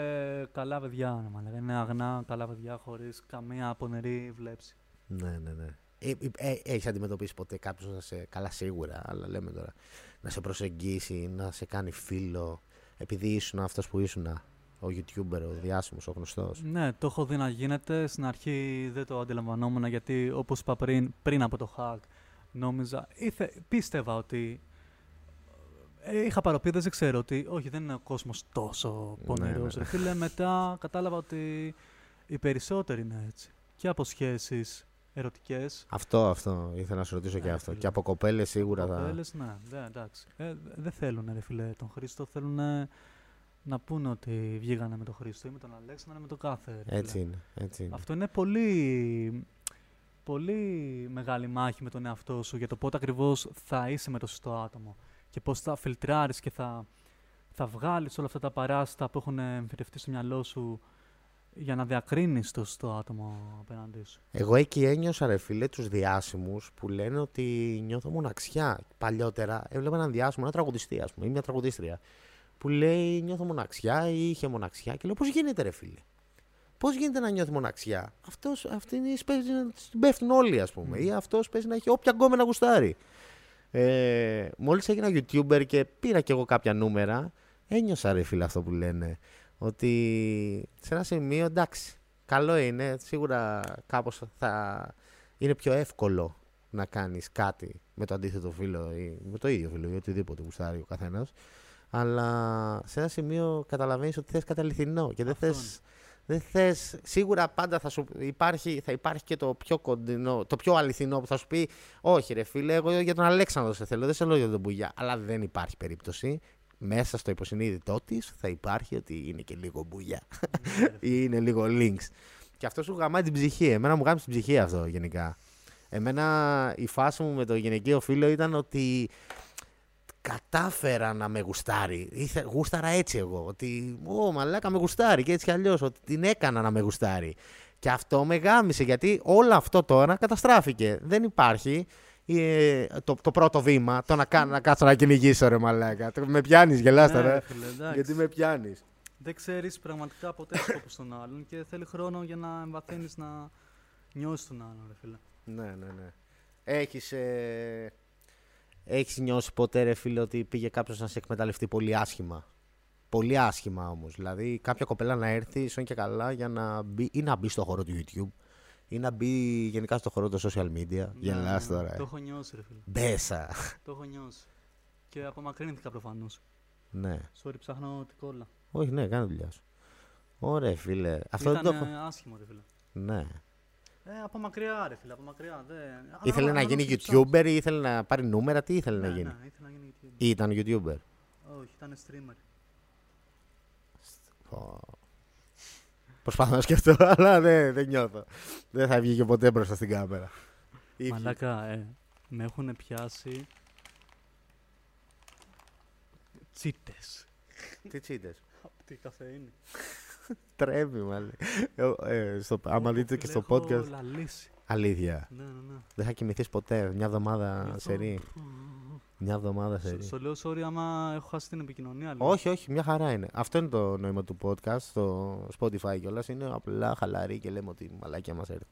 καλά παιδιά, ρε μαλάκα. Είναι αγνά καλά παιδιά χωρίς καμία πονερή βλέψη. Ναι, ναι, ναι. Ε, ε, ε, έχεις αντιμετωπίσει ποτέ κάποιο να σε. Καλά, σίγουρα, αλλά λέμε τώρα. Να σε προσεγγίσει, να σε κάνει φίλο, επειδή ήσουν αυτός που ήσουν. Ο YouTuber, ο διάσημος, ο γνωστός. Ναι, το έχω δει να γίνεται. Στην αρχή δεν το αντιλαμβανόμουν γιατί όπως είπα πριν, πριν από το hack νόμιζα, ήθε, πίστευα ότι ε, είχα παροπίδες, δεν ξέρω ότι όχι δεν είναι ο κόσμος τόσο Ναι, πονηρός. ναι. Ρε φίλε, μετά κατάλαβα ότι οι περισσότεροι είναι έτσι. Και από σχέσεις ερωτικές, Αυτό, αυτό. Ήθελα να σου ρωτήσω και Ναι, αυτό. φίλε. Και από κοπέλες σίγουρα θα. Κοπέλες, ναι, ναι, εντάξει. Ε, δεν θέλουν, ρε φίλε, τον Χρήστο. Θέλουν να πούνε ότι βγήκανε με τον Χρήστο ή με τον Αλέξανδρο ή με τον κάθε. ρε φίλε. Έτσι είναι. Έτσι είναι. Αυτό είναι πολύ, πολύ μεγάλη μάχη με τον εαυτό σου για το πότε ακριβώς θα είσαι με το σωστό άτομο και πώς θα φιλτράρεις και θα, θα βγάλεις όλα αυτά τα παράστα που έχουν εμφυτευτεί στο μυαλό σου για να διακρίνεις το σωστό άτομο απέναντί σου. Εγώ εκεί ένιωσα, ρε φίλε, τους διάσημους που λένε ότι νιώθω μοναξιά. Παλιότερα έβλεπα έναν διάσημο, ένα τραγουδιστή, ας πούμε, ή μια τραγουδίστρια, που λέει νιώθω μοναξιά ή είχε μοναξιά. Και λέω πώς γίνεται, ρε φίλε; Πώς γίνεται να νιώθει μοναξιά; Αυτός, αυτή είναι, παίζει να την πέφτουν όλοι, ας πούμε. Μμ. Ή αυτός παίζει να έχει όποια γκόμενα γουστάρει. Ε, Μόλις έγινα YouTuber και πήρα κι εγώ κάποια νούμερα, ένιωσα, ρε φίλε, αυτό που λένε. Ότι σε ένα σημείο εντάξει, καλό είναι. Σίγουρα κάπως θα είναι πιο εύκολο να κάνεις κάτι με το αντίθετο φίλο ή με το ίδιο φίλο ή οτιδήποτε γουστάρει ο καθένας. Αλλά σε ένα σημείο καταλαβαίνεις ότι θες κάτι αληθινό και δεν Αυτό θες, δεν θες... Σίγουρα πάντα θα, σου υπάρχει, θα υπάρχει και το πιο κοντινό, το πιο αληθινό που θα σου πει όχι ρε φίλε, εγώ για τον Αλέξανδρο σε θέλω, δεν σε λέω για τον Μπουγιά. Αλλά δεν υπάρχει περίπτωση. Μέσα στο υποσυνείδητό της θα υπάρχει ότι είναι και λίγο μπουγιά Ναι, ρε [laughs] ή είναι λίγο links. Και αυτό σου γαμάει την ψυχή. Εμένα μου γάμισε την ψυχή αυτό γενικά. Εμένα η φάση μου με το γυναικείο φίλο ήταν ότι κατάφερα να με γουστάρει. Ήθε, γούσταρα έτσι εγώ. Ότι, ω, μαλάκα με γουστάρει και έτσι κι αλλιώς. Ότι την έκανα να με γουστάρει. Και αυτό με γάμισε γιατί όλο αυτό τώρα καταστράφηκε. Δεν υπάρχει. ε, το, το πρώτο βήμα, το να, κάνω, να κάτσω να κυνηγήσω ρε μαλάκα. Το- Με πιάνεις, γελάς Ναι, τώρα. ρε φίλε, εντάξει. Γιατί με πιάνεις. Δεν ξέρεις πραγματικά ποτέ το σκοπό τον άλλον και θέλει χρόνο για να εμβαθύνεις να νιώσεις τον άλλον, ρε φίλε. Ναι, ναι, ναι. Έχεις, ε, έχεις νιώσει ποτέ ρε φίλε ότι πήγε κάποιος να σε εκμεταλλευτεί πολύ άσχημα; Πολύ άσχημα όμως. Δηλαδή κάποια κοπέλα να έρθει σαν και καλά για να μπει ή να μπει στο χώρο του YouTube ή να μπει γενικά στο χώρο των social media. Γελάς Ναι, τώρα. ε. Το έχω νιώσει, ρε φίλε. Μπέσα. Το έχω νιώσει. Και απομακρύνθηκα προφανώς. ναι. Sorry, ψάχνω την κόλλα. Όχι, ναι, κάνε δουλειά σου. Ωραία, φίλε. Αυτό Ήταν δεν το έχω. ε, άσχημο, ρε φίλε. Ναι. Ε, από μακριά, ρε φίλε, από μακριά. Δεν... Ήθελε Άρα, να άρα, γίνει άρα, ψάχνω. YouTuber ή ήθελε να πάρει νούμερα, τι ήθελε Ναι, να γίνει; Ναι, ήθελε να γίνει YouTuber. Ή ήταν YouTuber; Όχι, ήταν streamer. Πω. Προσπαθώ να σκεφτώ, [laughs] αλλά δεν, δεν νιώθω. Δεν θα βγει και ποτέ μπροστά στην κάμερα. Ήπιε. Μαλάκα, ε, με έχουν πιάσει τσίτες. Τι τσίτες; Από τη καφεΐνη. [laughs] Τρέμει, μάλλον. Ε, ε, στο, άμα Ω, δείτε και φίλε, στο έχω podcast. λαλήσει. Αλήθεια. Ναι, ναι, ναι. Δεν θα κοιμηθείς ποτέ. Μια εβδομάδα Γι' αυτό- σε ρί. Μια εβδομάδα σε Στο- ρί. Στο λέω sorry άμα έχω χάσει την επικοινωνία. λίγο. Όχι, όχι, μια χαρά είναι. Αυτό είναι το νόημα του podcast στο Spotify κιόλας. Είναι απλά χαλαρή και λέμε ότι η μαλάκια μας έρθει.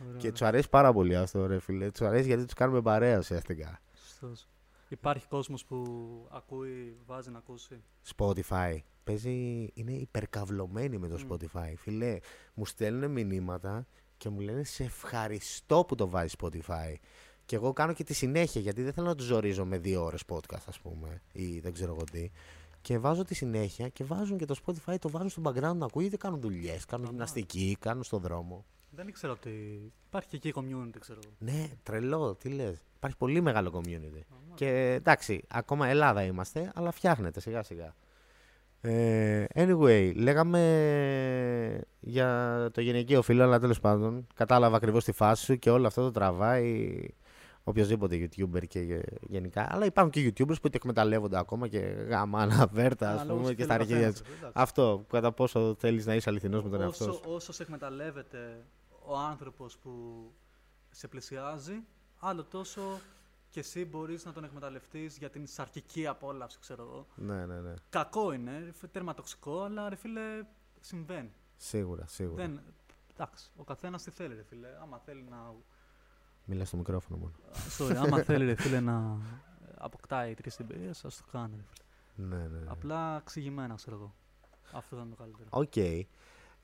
Ωραία, Και ωραία. τους αρέσει πάρα πολύ αυτό, ρε φίλε. Τους αρέσει γιατί τους κάνουμε παρέα ουσιαστικά. Σωστός. Υπάρχει κόσμος που ακούει, βάζει να ακούσει. Spotify. Παίζει, είναι υπερκαυλωμένη με το Μμ. Spotify. Φίλε, μου στέλνουν μηνύματα και μου λένε σε ευχαριστώ που το βάζεις Spotify. Και εγώ κάνω και τη συνέχεια γιατί δεν θέλω να του ζορίζω με δύο ώρες podcast, ας πούμε, ή δεν ξέρω εγώ τι. Και βάζω τη συνέχεια και βάζουν και το Spotify, το βάζουν στο background να ακούει, δεν κάνουν δουλειές, κάνουν Σταμάτα. γυμναστική, κάνουν στον δρόμο. Δεν ήξερα ότι υπάρχει και εκεί community, ξέρω εγώ. Ναι, τρελό, τι λες. Υπάρχει πολύ μεγάλο community. Αμά. Και εντάξει, ακόμα Ελλάδα είμαστε, αλλά φτιάχνεται σιγά σιγά. Ε, anyway, λέγαμε για το γυναικείο φίλο, αλλά τέλος πάντων κατάλαβα ακριβώς τη φάση σου και όλο αυτό το τραβάει οποιοδήποτε YouTuber και γε- γενικά. Αλλά υπάρχουν και YouTubers που το εκμεταλλεύονται ακόμα και γαμάνα βέρτα, ας Α, πούμε, λόγος και θέλει στα ο αρχίδια καθένας, τους. ρε, εντάξει. Αυτό, κατά πόσο θέλεις να είσαι αληθινός με τον εαυτό όσο, σου. όσο σε εκμεταλλεύεται ο άνθρωπος που σε πλησιάζει, άλλο τόσο και εσύ μπορείς να τον εκμεταλλευτείς για την σαρκική απόλαυση, ξέρω εγώ. Ναι, ναι, ναι. Κακό είναι, ρε, τέρμα τοξικό, αλλά ρε φίλε, συμβαίνει. Σίγουρα, σίγουρα. Δεν, εντάξει, ο καθένας τι θέλει, ρε φίλε. Άμα θέλει να. Μίλα στο μικρόφωνο μόνο. Sorry, άμα θέλει, ρε φίλε, να αποκτάει τέτοιες εμπειρίες, ας το κάνει, ρε φίλε. Ναι, ναι, ναι. Απλά εξηγημένα, ξέρω εγώ. Αυτό θα είναι το καλύτερο. Οκ.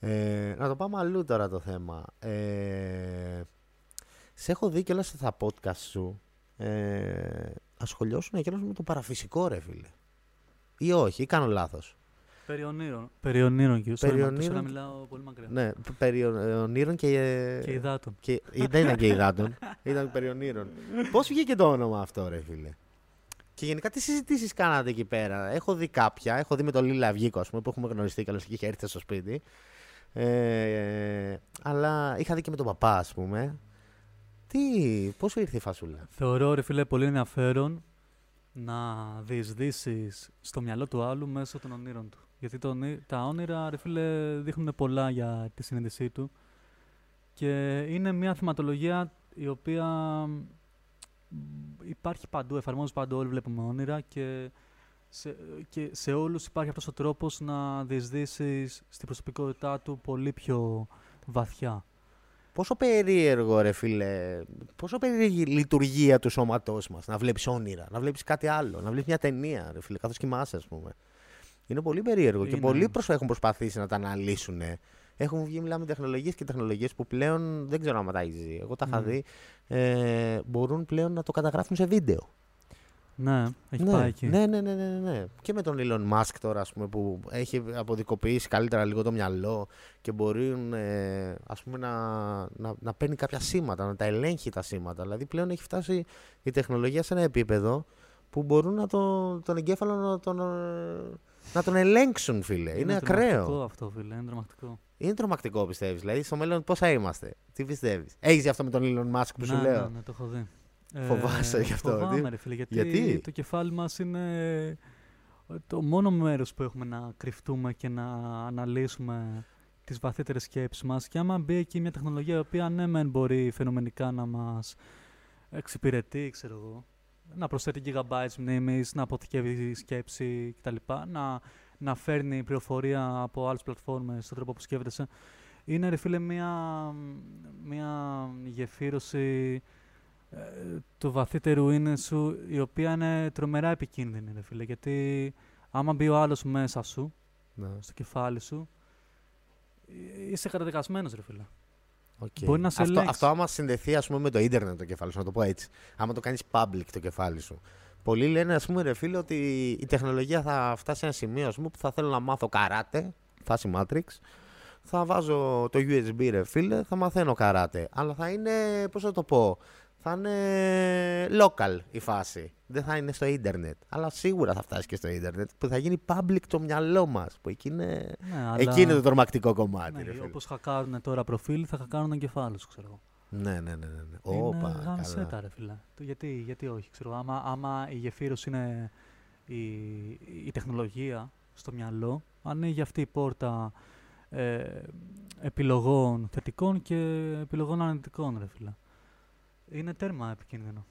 Ε, να το πάμε αλλού τώρα το θέμα. Ε, σε έχω δει κιόλας στα podcast σου. Ε, ασχολιώσουν κιόλας με το παραφυσικό ρε φίλε. Ή όχι, ή κάνω λάθος. Περί ονείρων. Περί ονείρων, κύριε. Περί Περί ονείρων- να μιλάω πολύ μακριά. Ναι, περί ον- ονείρων και... Και υδάτων. και ή- δεν ήταν και υδάτων, ήταν περί ονείρων. Πώς βγήκε το όνομα αυτό ρε φίλε; Και γενικά τι συζητήσεις κάνατε εκεί πέρα; Έχω δει κάποια, έχω δει με τον Λίλα Αυγίκο ας πούμε που έχουμε γνωριστεί καλώς και είχε έρθει στο σπίτι. Ε, αλλά είχα δει και με τον παπά ας πούμε. Τι, πώς σου ήρθε η φασούλα; Θεωρώ, ρε φίλε, πολύ ενδιαφέρον να διεισδύσεις στο μυαλό του άλλου μέσω των ονείρων του. Γιατί το, ονεί- τα όνειρα, ρε φίλε, δείχνουν πολλά για τη συνείδησή του και είναι μια θεματολογία η οποία μ, υπάρχει παντού, εφαρμόζεται παντού, όλοι βλέπουμε όνειρα και σε, και σε όλους υπάρχει αυτός ο τρόπος να διεισδύσεις στην προσωπικότητά του πολύ πιο βαθιά. Πόσο περίεργο ρε φίλε, πόσο περίεργη η λειτουργία του σώματός μας. Να βλέπεις όνειρα, να βλέπεις κάτι άλλο, να βλέπεις μια ταινία ρε φίλε, καθώς κοιμάσαι ας πούμε. Είναι πολύ περίεργο και Είναι. πολλοί προσ- έχουν προσπαθήσει να τα αναλύσουν. Έχουν βγει, μιλάμε τεχνολογίες και τεχνολογίες που πλέον δεν ξέρω αν τα έχεις δει. Εγώ τα είχα Ναι. δει. Ε, μπορούν πλέον να το καταγράφουν σε βίντεο. Ναι, έχει ναι, πάει εκεί. Ναι, ναι, ναι, ναι, ναι. Και με τον Elon Musk τώρα, ας πούμε, που έχει αποδικοποιήσει καλύτερα λίγο το μυαλό και μπορεί ε, ας πούμε, να, να, να παίρνει κάποια σήματα, να τα ελέγχει τα σήματα. Δηλαδή πλέον έχει φτάσει η τεχνολογία σε ένα επίπεδο που μπορούν να το, τον εγκέφαλο να τον, ε, να τον ελέγξουν, φίλε. Είναι, τρομακτικό ακραίο. αυτό, φίλε. Είναι τρομακτικό. Είναι τρομακτικό, πιστεύεις. Δηλαδή, στο μέλλον πώς θα είμαστε. Τι πιστεύεις. Έχεις δει αυτό με τον Elon Musk που σου ναι, λέω; Ναι, ναι, το έχω δει. Φοβάσαι γι' αυτό, Φοβάμαι, τι; ρε φίλε, γιατί, Γιατί; το κεφάλι μας είναι το μόνο μέρος που έχουμε να κρυφτούμε και να αναλύσουμε τις βαθύτερες σκέψεις μας και άμα μπει εκεί μια τεχνολογία η οποία ναι μεν μπορεί φαινομενικά να μας εξυπηρετεί, ξέρω εγώ, να προσθέτει gigabytes μνήμης, να αποθηκεύει σκέψη κτλ. Να, να φέρνει πληροφορία από άλλες πλατφόρμες στον τρόπο που σκέφτεσαι. Είναι, ρε φίλε, μια, μια γεφύρωση ε, του βαθύτερου είναι σου, η οποία είναι τρομερά επικίνδυνη, ρε φίλε. Γιατί άμα μπει ο άλλος μέσα σου, Ναι. στο κεφάλι σου, ε, είσαι καταδικασμένος, ρε φίλε. Okay. Μπορεί να σε αυτό, ελέγξει. αυτό άμα συνδεθεί ας πούμε, με το ίντερνετ το κεφάλι σου, να το πω έτσι. Άμα το κάνεις public το κεφάλι σου. Πολλοί λένε, ας πούμε, ρε φίλε, ότι η τεχνολογία θα φτάσει σε ένα σημείο ας πούμε, που θα θέλω να μάθω καράτε, φάση Matrix. Θα βάζω το USB, ρε φίλε, θα μαθαίνω καράτε. Αλλά θα είναι, πώς θα το πω, θα είναι local η φάση. Δεν θα είναι στο ίντερνετ. Αλλά σίγουρα θα φτάσει και στο ίντερνετ που θα γίνει public το μυαλό μας. Που εκεί είναι, Ναι, αλλά... εκεί είναι το τρομακτικό κομμάτι, Ναι, ρε φίλε. όπως χακάρουν τώρα προφίλ, θα χακάρουν εγκεφάλους, σου, ξέρω εγώ. Ναι, ναι, ναι. ναι, ναι. Είναι Όπα, γαμσέτα, καλά. ρε φίλε. Το γιατί, γιατί όχι, ξέρω. Άμα, άμα η γεφύρωση είναι η, η τεχνολογία στο μυαλό, ανοίγει αυτή η πόρτα ε, επιλογών θετικών και επιλογών αρνητικών, ρε φίλε. Είναι τέρμα επικίνδυνο.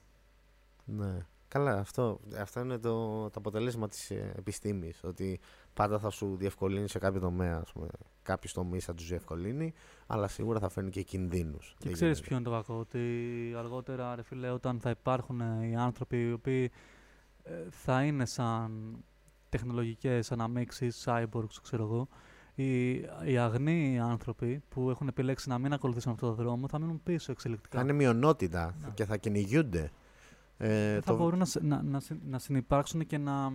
Ναι. Καλά, αυτό, αυτό είναι το, το αποτέλεσμα της ε, επιστήμης. Ότι πάντα θα σου διευκολύνει σε κάποιο τομέα. Ας πούμε. Κάποιους τομείς θα τους διευκολύνει, αλλά σίγουρα θα φέρνει και κινδύνους. Και Δεν ξέρεις γίνεται. ποιο είναι το κακό, ότι αργότερα, ρε φίλε, όταν θα υπάρχουν ε, οι άνθρωποι οι οποίοι ε, θα είναι σαν τεχνολογικές αναμίξεις, cyborgs, ξέρω εγώ, οι, οι αγνοί άνθρωποι που έχουν επιλέξει να μην ακολουθήσουν αυτόν τον δρόμο θα μείνουν πίσω εξελικτικά. Θα είναι μειονότητα Ναι. και θα κυνηγιούνται. Ε, Δεν θα το- μπορούν να, συ- να, να, συ- να συνυπάρξουν και να,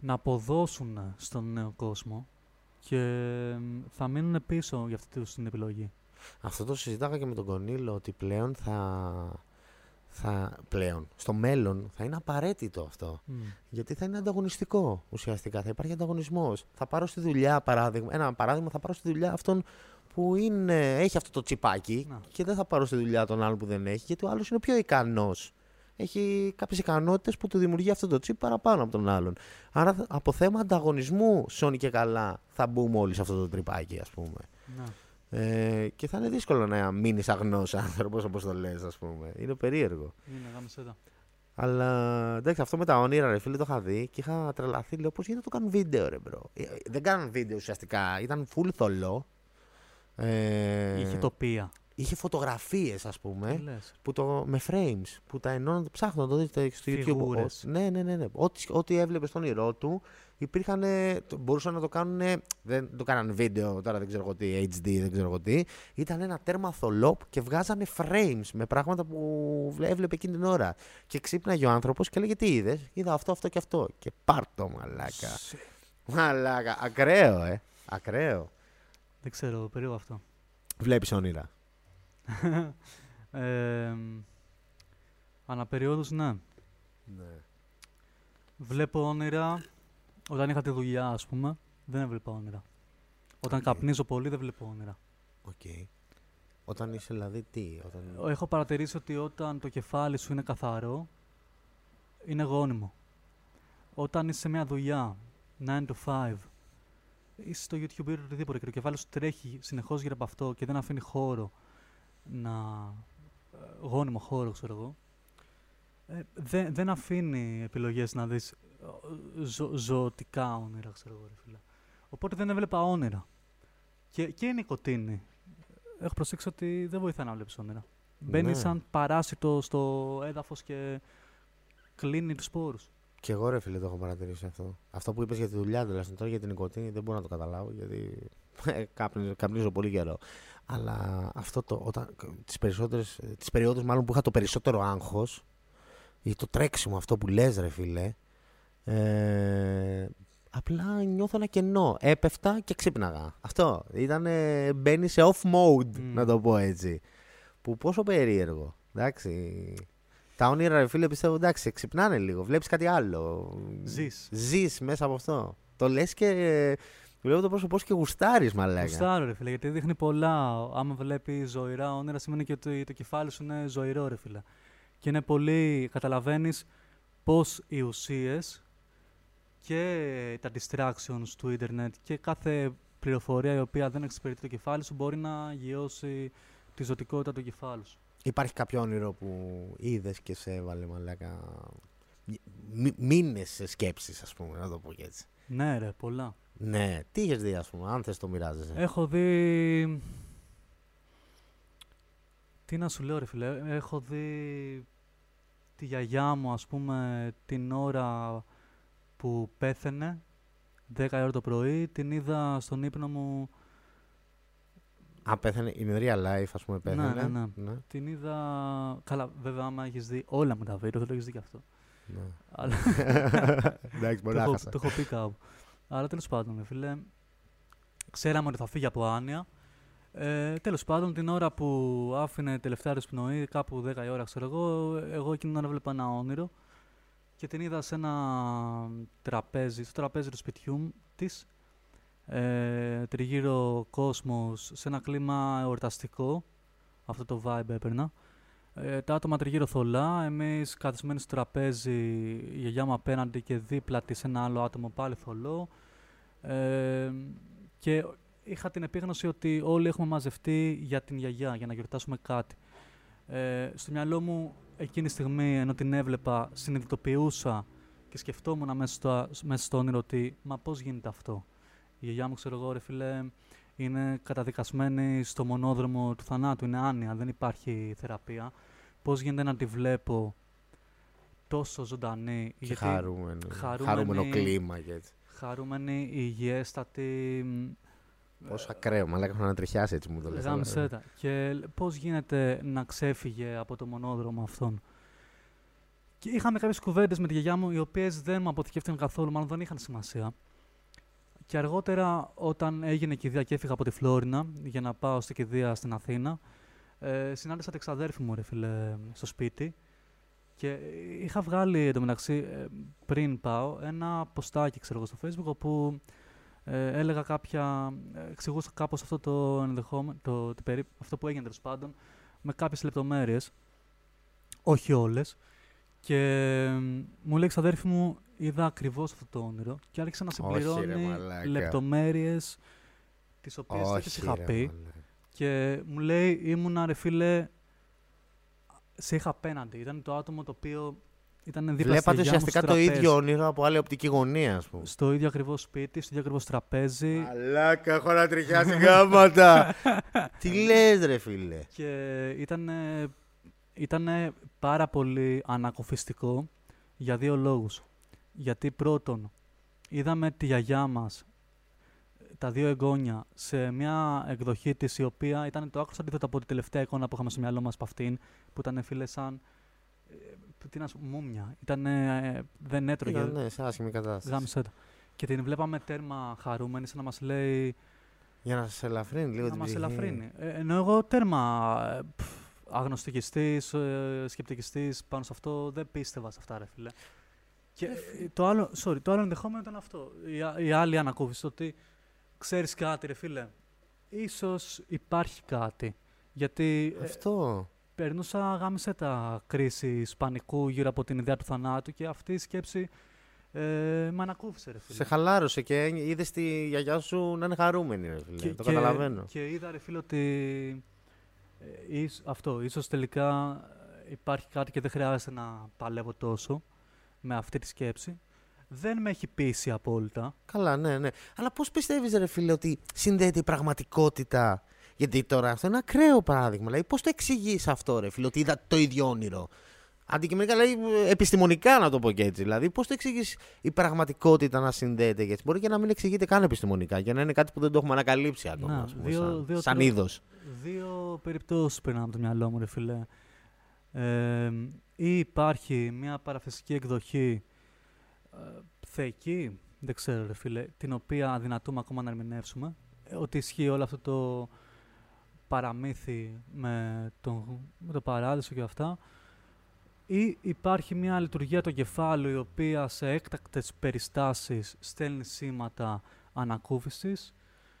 να αποδώσουν στον νέο κόσμο και μ, θα μείνουν πίσω για αυτή τους την επιλογή. Αυτό το συζητάγα και με τον Κονίλο ότι πλέον θα, θα. Πλέον. Στο μέλλον θα είναι απαραίτητο αυτό. Μμ. Γιατί θα είναι ανταγωνιστικό ουσιαστικά. Θα υπάρχει ανταγωνισμός. Θα πάρω στη δουλειά, παράδειγμα, ένα παράδειγμα, θα πάρω στη δουλειά αυτόν που είναι, έχει αυτό το τσιπάκι Να. και δεν θα πάρω στη δουλειά τον άλλον που δεν έχει, γιατί ο άλλος είναι πιο ικανός. Έχει κάποιες ικανότητες που του δημιουργεί αυτό το τσιπ παραπάνω από τον άλλον. Άρα θα- από θέμα ανταγωνισμού, σώνει και καλά, θα μπούμε όλοι σε αυτό το τρυπάκι, ας πούμε. Να. Ε, και θα είναι δύσκολο να μείνεις αγνός άνθρωπος, όπως το λες, ας πούμε. Είναι περίεργο. Είναι γάμησέ τα. Αλλά εντάξει, αυτό με τα όνειρα, ρε φίλε, το είχα δει και είχα τρελαθεί. Λέω πώς γίνεται να το κάνουν βίντεο, ρε bro. Ε, Δεν κάναν βίντεο ουσιαστικά. Ήταν full θολό. Ε, Είχε τοπία. είχε φωτογραφίες, ας πούμε, Τι λες. που το, με frames που τα ενώνουν. Ψάχνω να το δείτε στο YouTube. Φιγούρες. Ο- ναι, ναι, ναι. ναι. Ό,τι, ό,τι έβλεπες στο όνειρό του, υπήρχαν. Μπορούσαν να το κάνουν. Δεν το κάνανε βίντεο, τώρα δεν ξέρω εγώ τι, HD, δεν ξέρω εγώ τι. Ήταν ένα τέρμα θολό και βγάζανε frames με πράγματα που βλέ- έβλεπε εκείνη την ώρα. Και ξύπναγε ο άνθρωπος και έλεγε Τι είδες, Είδα αυτό, αυτό και αυτό. Και πάρτο, μαλάκα. Σ- Μαλάκα. Ακραίο, ε. Ακραίο. Δεν ξέρω, περίεργο αυτό. Βλέπεις όνειρα. [laughs] ε, ανά περιόδους, ναι. Ναι. Βλέπω όνειρα όταν είχα τη δουλειά, ας πούμε. Δεν έβλεπα όνειρα. Όταν Οκ. καπνίζω πολύ, δεν βλέπω όνειρα. Οκ. Όταν είσαι δηλαδή τι, όταν... Έχω παρατηρήσει ότι όταν το κεφάλι σου είναι καθαρό, είναι γόνιμο. Όταν είσαι σε μια δουλειά, 9 to 5, είσαι στο YouTube ή οτιδήποτε και το κεφάλι σου τρέχει συνεχώς γύρω από αυτό και δεν αφήνει χώρο να... ε, γόνιμο χώρο, ξέρω εγώ, ε, δεν, δεν αφήνει επιλογές να δεις ε, ζω, ζωτικά όνειρα, ξέρω εγώ, ρε φίλε. Οπότε δεν έβλεπα όνειρα. Και, και η νοικοτήνη. Έχω προσέξει ότι δεν βοηθάει να βλέπεις όνειρα. Μπαίνει Ναι. σαν παράσιτο στο έδαφος και κλείνει τους σπόρους. Και εγώ ρε φίλε το έχω παρατηρήσει αυτό. Αυτό που είπες για τη δουλειά τουλάχιστον τώρα για την νοικοτήνη δεν μπορώ να το καταλάβω γιατί [laughs] καπνίζω, καπνίζω πολύ καιρό. Αλλά αυτό το, όταν, τις, περισσότερες, τις περιόδους μάλλον που είχα το περισσότερο άγχος ή το τρέξιμο αυτό που λες ρε φίλε ε, απλά νιώθω ένα κενό. Έπεφτα και ξύπναγα. Αυτό. Ήταν μπαίνει σε off mode Μμ. να το πω έτσι. Που πόσο περίεργο. Εντάξει. Τα όνειρα, ρε φίλε, πιστεύω εντάξει, ξυπνάνε λίγο. Βλέπεις κάτι άλλο. Ζεις. Ζεις μέσα από αυτό. Το λες και. Βλέπω το πρόσωπό σου και γουστάρεις, μαλάκα. Γουστάρω, ρε φίλε, γιατί δείχνει πολλά. Άμα βλέπεις ζωηρά όνειρα, σημαίνει και ότι το κεφάλι σου είναι ζωηρό, ρε φίλε. Και είναι πολύ. Καταλαβαίνεις πώς οι ουσίες και τα distractions του ίντερνετ και κάθε πληροφορία η οποία δεν εξυπηρετεί το κεφάλι σου μπορεί να γιώσει τη ζωτικότητα του κεφάλου σου. Υπάρχει κάποιο όνειρο που είδες και σε έβαλε μαλάκα. Μήνες σκέψεις, ας πούμε, να το πω και έτσι. Ναι, ρε, πολλά. Ναι, τι είχες δει, ας πούμε, αν θες το μοιράζεσαι; Έχω δει. Τι να σου λέω, ρε φίλε. Έχω δει τη γιαγιά μου, ας πούμε, την ώρα που πέθαινε, 10 ώρα το πρωί, την είδα στον ύπνο μου Α, πέθανε, in real life, ας πούμε, πέθανε. Ναι, ναι, ναι. ναι. Την είδα... Καλά, βέβαια, άμα έχεις δει όλα με τα βίντεο, θα το έχεις δει και αυτό. Ναι. Αλλά... [laughs] Εντάξει, μπορεί να Το έχω πει κάπου. Αλλά τέλος πάντων, φίλε, ξέραμε ότι θα φύγει από άνοια. Ε, τέλος πάντων, την ώρα που άφηνε τελευταία πνοή, κάπου 10 η ώρα, ξέρω εγώ, εγώ εκείνη την ώρα έβλεπα ένα όνειρο και την είδα σε ένα τραπέζι, στο τραπέζι του σπιτιού της, ε, τριγύρω κόσμος, σε ένα κλίμα εορταστικό, αυτό το vibe έπαιρνα. Ε, τα άτομα τριγύρω θολά, εμείς καθισμένοι στο τραπέζι, η γιαγιά μου απέναντι και δίπλα της ένα άλλο άτομο πάλι θολό. Ε, και είχα την επίγνωση ότι όλοι έχουμε μαζευτεί για την γιαγιά, για να γιορτάσουμε κάτι. Ε, στο μυαλό μου εκείνη τη στιγμή, ενώ την έβλεπα, συνειδητοποιούσα και σκεφτόμουν μέσα στο, μέσα στο όνειρο ότι «Μα πώς γίνεται αυτό» η γιαγιά μου, ξέρω εγώ, ρε φίλε, είναι καταδικασμένη στο μονόδρομο του θανάτου, είναι άνοια, δεν υπάρχει θεραπεία. Πώς γίνεται να τη βλέπω τόσο ζωντανή; Και γιατί χαρούμενη, χαρούμενο κλίμα και έτσι. Χαρούμενη, υγιέστατη. Πόσο ακραίο, μα λέγαμε να τριχιάσει έτσι μου το λες. Γάμισέτα. Και πώς γίνεται να ξέφυγε από το μονόδρομο αυτόν; Και είχαμε κάποιες κουβέντες με τη γιαγιά μου, οι οποίες δεν μου αποθηκεύτηκαν καθόλου, μάλλον δεν είχαν σημασία. Και αργότερα, όταν έγινε κηδεία και έφυγα από τη Φλόρινα για να πάω στην κηδεία στην Αθήνα, ε, συνάντησα την ξαδέρφη μου, ρε φίλε, στο σπίτι. Και είχα βγάλει εντωμεταξύ, ε, πριν πάω, ένα ποστάκι, ξέρω εγώ, στο facebook, όπου ε, έλεγα κάποια, ε, εξηγούσα κάπως αυτό το ενδεχόμενο, το, το, αυτό που έγινε τέλος πάντων, με κάποιες λεπτομέρειες, όχι όλες. Και μου λέει ξαδέρφη μου, είδα ακριβώς αυτό το όνειρο και άρχισε να συμπληρώνει λεπτομέρειες τις οποίες δεν τις είχα πει. Και μου λέει, ήμουνα ρε φίλε, σε είχα απέναντι. Ήταν το άτομο το οποίο ήταν δίπλα Βλέπατε ουσιαστικά το ίδιο όνειρο από άλλη οπτική γωνία, ας πούμε. Στο ίδιο ακριβώς σπίτι, στο ίδιο ακριβώς τραπέζι. Μαλάκα, έχω να τριχιάσει γάμματα. [laughs] Τι λες, ρε φίλε. Και ήταν, ήταν πάρα πολύ ανακοφιστικό για δύο λόγους. Γιατί πρώτον, είδαμε τη γιαγιά μας, τα δύο εγγόνια, σε μια εκδοχή της η οποία ήταν το άκουσα αντίθετο από την τελευταία εικόνα που είχαμε στο μυαλό μας από αυτήν, που ήταν φίλες σαν ε, τι να σου μούμια. Ήταν, ε, δεν έτρωγε. Ήταν, ναι, σε άσχημη κατάσταση. Γάμισε Και την βλέπαμε τέρμα χαρούμενη, σαν να μας λέει... Για να σε ελαφρύνει λίγο την Να μας ελαφρύνει. Ε, ενώ εγώ τέρμα ε, αγνωστικιστής, ε, σκεπτικιστής πάνω σε αυτό, δεν πίστευα σε αυτά ρε φίλε. Και ε, το άλλο, sorry, το άλλο ενδεχόμενο ήταν αυτό. Η, η άλλη ανακούφιση, ότι ξέρεις κάτι ρε φίλε, ίσως υπάρχει κάτι. Γιατί ε, αυτό. Ε, περνούσα, γάμισε τα κρίση πανικού γύρω από την ιδέα του θανάτου και αυτή η σκέψη ε, με ανακούφισε, ρε φίλε. Σε χαλάρωσε και είδες τη γιαγιά σου να είναι χαρούμενη, ρε φίλε. το καταλαβαίνω. Και είδα, ρε φίλε, ότι ε, αυτό, ίσως τελικά υπάρχει κάτι και δεν χρειάζεται να παλεύω τόσο με αυτή τη σκέψη. Δεν με έχει πείσει απόλυτα. Καλά, ναι, ναι. Αλλά πώς πιστεύεις, ρε φίλε, ότι συνδέεται η πραγματικότητα. Γιατί τώρα αυτό είναι ένα ακραίο παράδειγμα. Δηλαδή, πώς το εξηγείς αυτό, ρε φίλε, ότι είδα το ίδιο όνειρο; Αντικειμενικά, δηλαδή, επιστημονικά να το πω και έτσι. Δηλαδή, πώς το εξηγείς η πραγματικότητα να συνδέεται και έτσι; Μπορεί και να μην εξηγείται καν επιστημονικά και να είναι κάτι που δεν το έχουμε ανακαλύψει ακόμα. Να, πούμε, δύο, σαν, δύο, σαν είδος. Δύο περιπτώσεις περνάνε από το μυαλό μου, ρε φίλε. Ε, ή υπάρχει μια παραφυσική εκδοχή ε, θεϊκή, δεν ξέρω ρε φίλε, την οποία αδυνατούμε ακόμα να ερμηνεύσουμε, ε, ότι ισχύει όλο αυτό το παραμύθι με το, με το παράδεισο και αυτά, ή υπάρχει μια λειτουργία του κεφάλου η οποία σε έκτακτες περιστάσεις στέλνει σήματα ανακούφισης;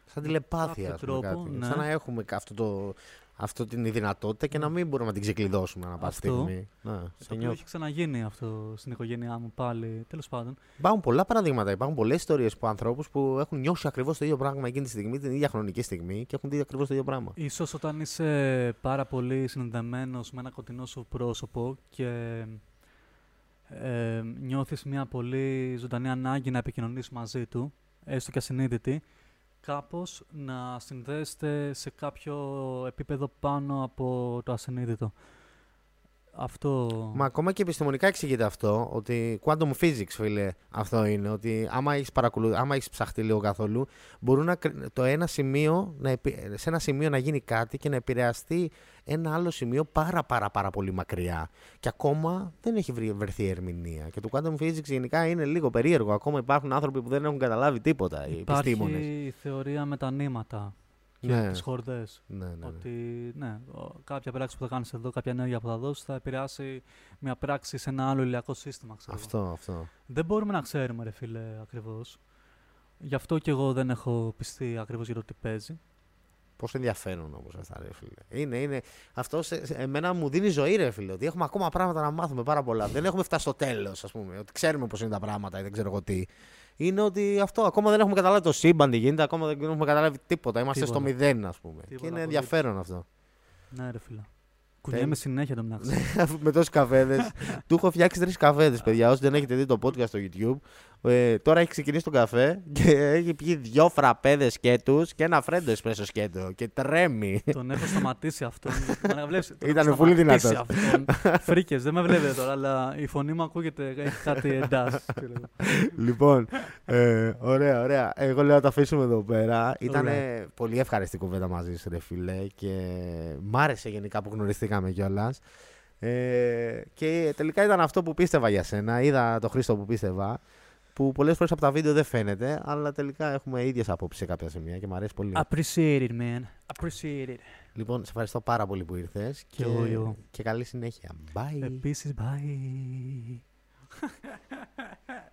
Σαν τηλεπάθεια, τρόπο, Ναι. Σαν να έχουμε αυτό το αυτό την δυνατότητα και να μην μπορούμε να την ξεκλειδώσουμε ανά πάσα Αυτό. στιγμή. Να, Το σε οποίο νιώθω. έχει ξαναγίνει αυτό στην οικογένειά μου πάλι. Τέλος πάντων. Υπάρχουν πολλά παραδείγματα. Υπάρχουν πολλές ιστορίες από ανθρώπους που έχουν νιώσει ακριβώς το ίδιο πράγμα εκείνη τη στιγμή, την ίδια χρονική στιγμή και έχουν δει ακριβώς το ίδιο πράγμα. Ίσως όταν είσαι πάρα πολύ συνδεμένος με ένα κοντινό σου πρόσωπο και ε, νιώθεις μια πολύ ζωντανή ανάγκη να επικοινωνείς μαζί του, έστω και ασυνείδητη, κάπως να συνδέεστε σε κάποιο επίπεδο πάνω από το ασυνείδητο. Αυτό... Μα ακόμα και επιστημονικά εξηγείται αυτό, ότι quantum physics, φίλε, αυτό είναι. Ότι άμα έχεις παρακολου... άμα έχεις ψαχτεί λίγο καθόλου, μπορούν να... κρι- το ένα σημείο να... επι- σε ένα σημείο να γίνει κάτι και να επηρεαστεί ένα άλλο σημείο πάρα πάρα πάρα πολύ μακριά. Και ακόμα δεν έχει βρει- βρεθεί ερμηνεία. Και το quantum physics γενικά είναι λίγο περίεργο. Ακόμα υπάρχουν άνθρωποι που δεν έχουν καταλάβει τίποτα, οι επιστήμονες. Υπάρχει θεωρία με τα νήματα και Ναι. τις χορδές. Ναι, ναι, ναι. Ότι ναι, ο- κάποια πράξη που θα κάνεις εδώ, κάποια ενέργεια που θα δώσεις, θα επηρεάσει μια πράξη σε ένα άλλο ηλιακό σύστημα, ξέρω. εγώ. Αυτό, αυτό. Δεν μπορούμε να ξέρουμε, ρε φίλε, ακριβώς. Γι' αυτό και εγώ δεν έχω πιστεί ακριβώς για το τι παίζει. Πόσο ενδιαφέρον όμως αυτά, ρε φίλε. Είναι, είναι. Αυτό σε, σε- εμένα μου δίνει ζωή, ρε φίλε. Ότι έχουμε ακόμα πράγματα να μάθουμε πάρα πολλά. Δεν έχουμε φτάσει στο τέλος, ας πούμε. Ότι ξέρουμε πώς είναι τα πράγματα ή δεν ξέρω εγώ τι. Είναι ότι αυτό ακόμα δεν έχουμε καταλάβει το σύμπαν τι γίνεται, ακόμα δεν έχουμε καταλάβει τίποτα. Είμαστε Τίποτα. στο μηδέν, ας πούμε. και Τίποτα είναι απολύτως. ενδιαφέρον αυτό. Ναι, ρε φίλε. Κουνιέμαι συνέχεια το μεταξύ. [laughs] με τόσου καφέδε. [laughs] Του έχω φτιάξει τρεις καφέδε, παιδιά. Όσοι δεν έχετε δει το podcast στο YouTube. Ε, τώρα έχει ξεκινήσει τον καφέ και έχει πιει δυο φραπέδες σκέτους και ένα φρέντο εσπρέσο σκέτο. Και τρέμει. τον έχω σταματήσει αυτόν. [laughs] Μα βλέπεις, τον Ήτανε έχω πολύ σταματήσει δυνατός. αυτόν. [laughs] Φρίκες, δεν με βλέπετε τώρα, αλλά η φωνή μου ακούγεται, έχει κάτι εντάς. λοιπόν, ε, ωραία, ωραία. Εγώ λέω να το αφήσουμε εδώ πέρα. Ήταν Ωραία. πολύ ευχαριστή κουβέντα μαζί σου, ρε φίλε. Και μ' άρεσε γενικά που γνωριστήκαμε κιόλας. Ε, και τελικά ήταν αυτό που πίστευα για σένα. Είδα το Χρήστο που πίστευα. Που πολλές φορές από τα βίντεο δεν φαίνεται, αλλά τελικά έχουμε ίδιες απόψεις σε κάποια σημεία και μου αρέσει πολύ. Appreciate it, man. Appreciate it. Λοιπόν, σε ευχαριστώ πάρα πολύ που ήρθες Κι και, εγώ, εγώ. και καλή συνέχεια. Bye. Επίσης, bye. [laughs]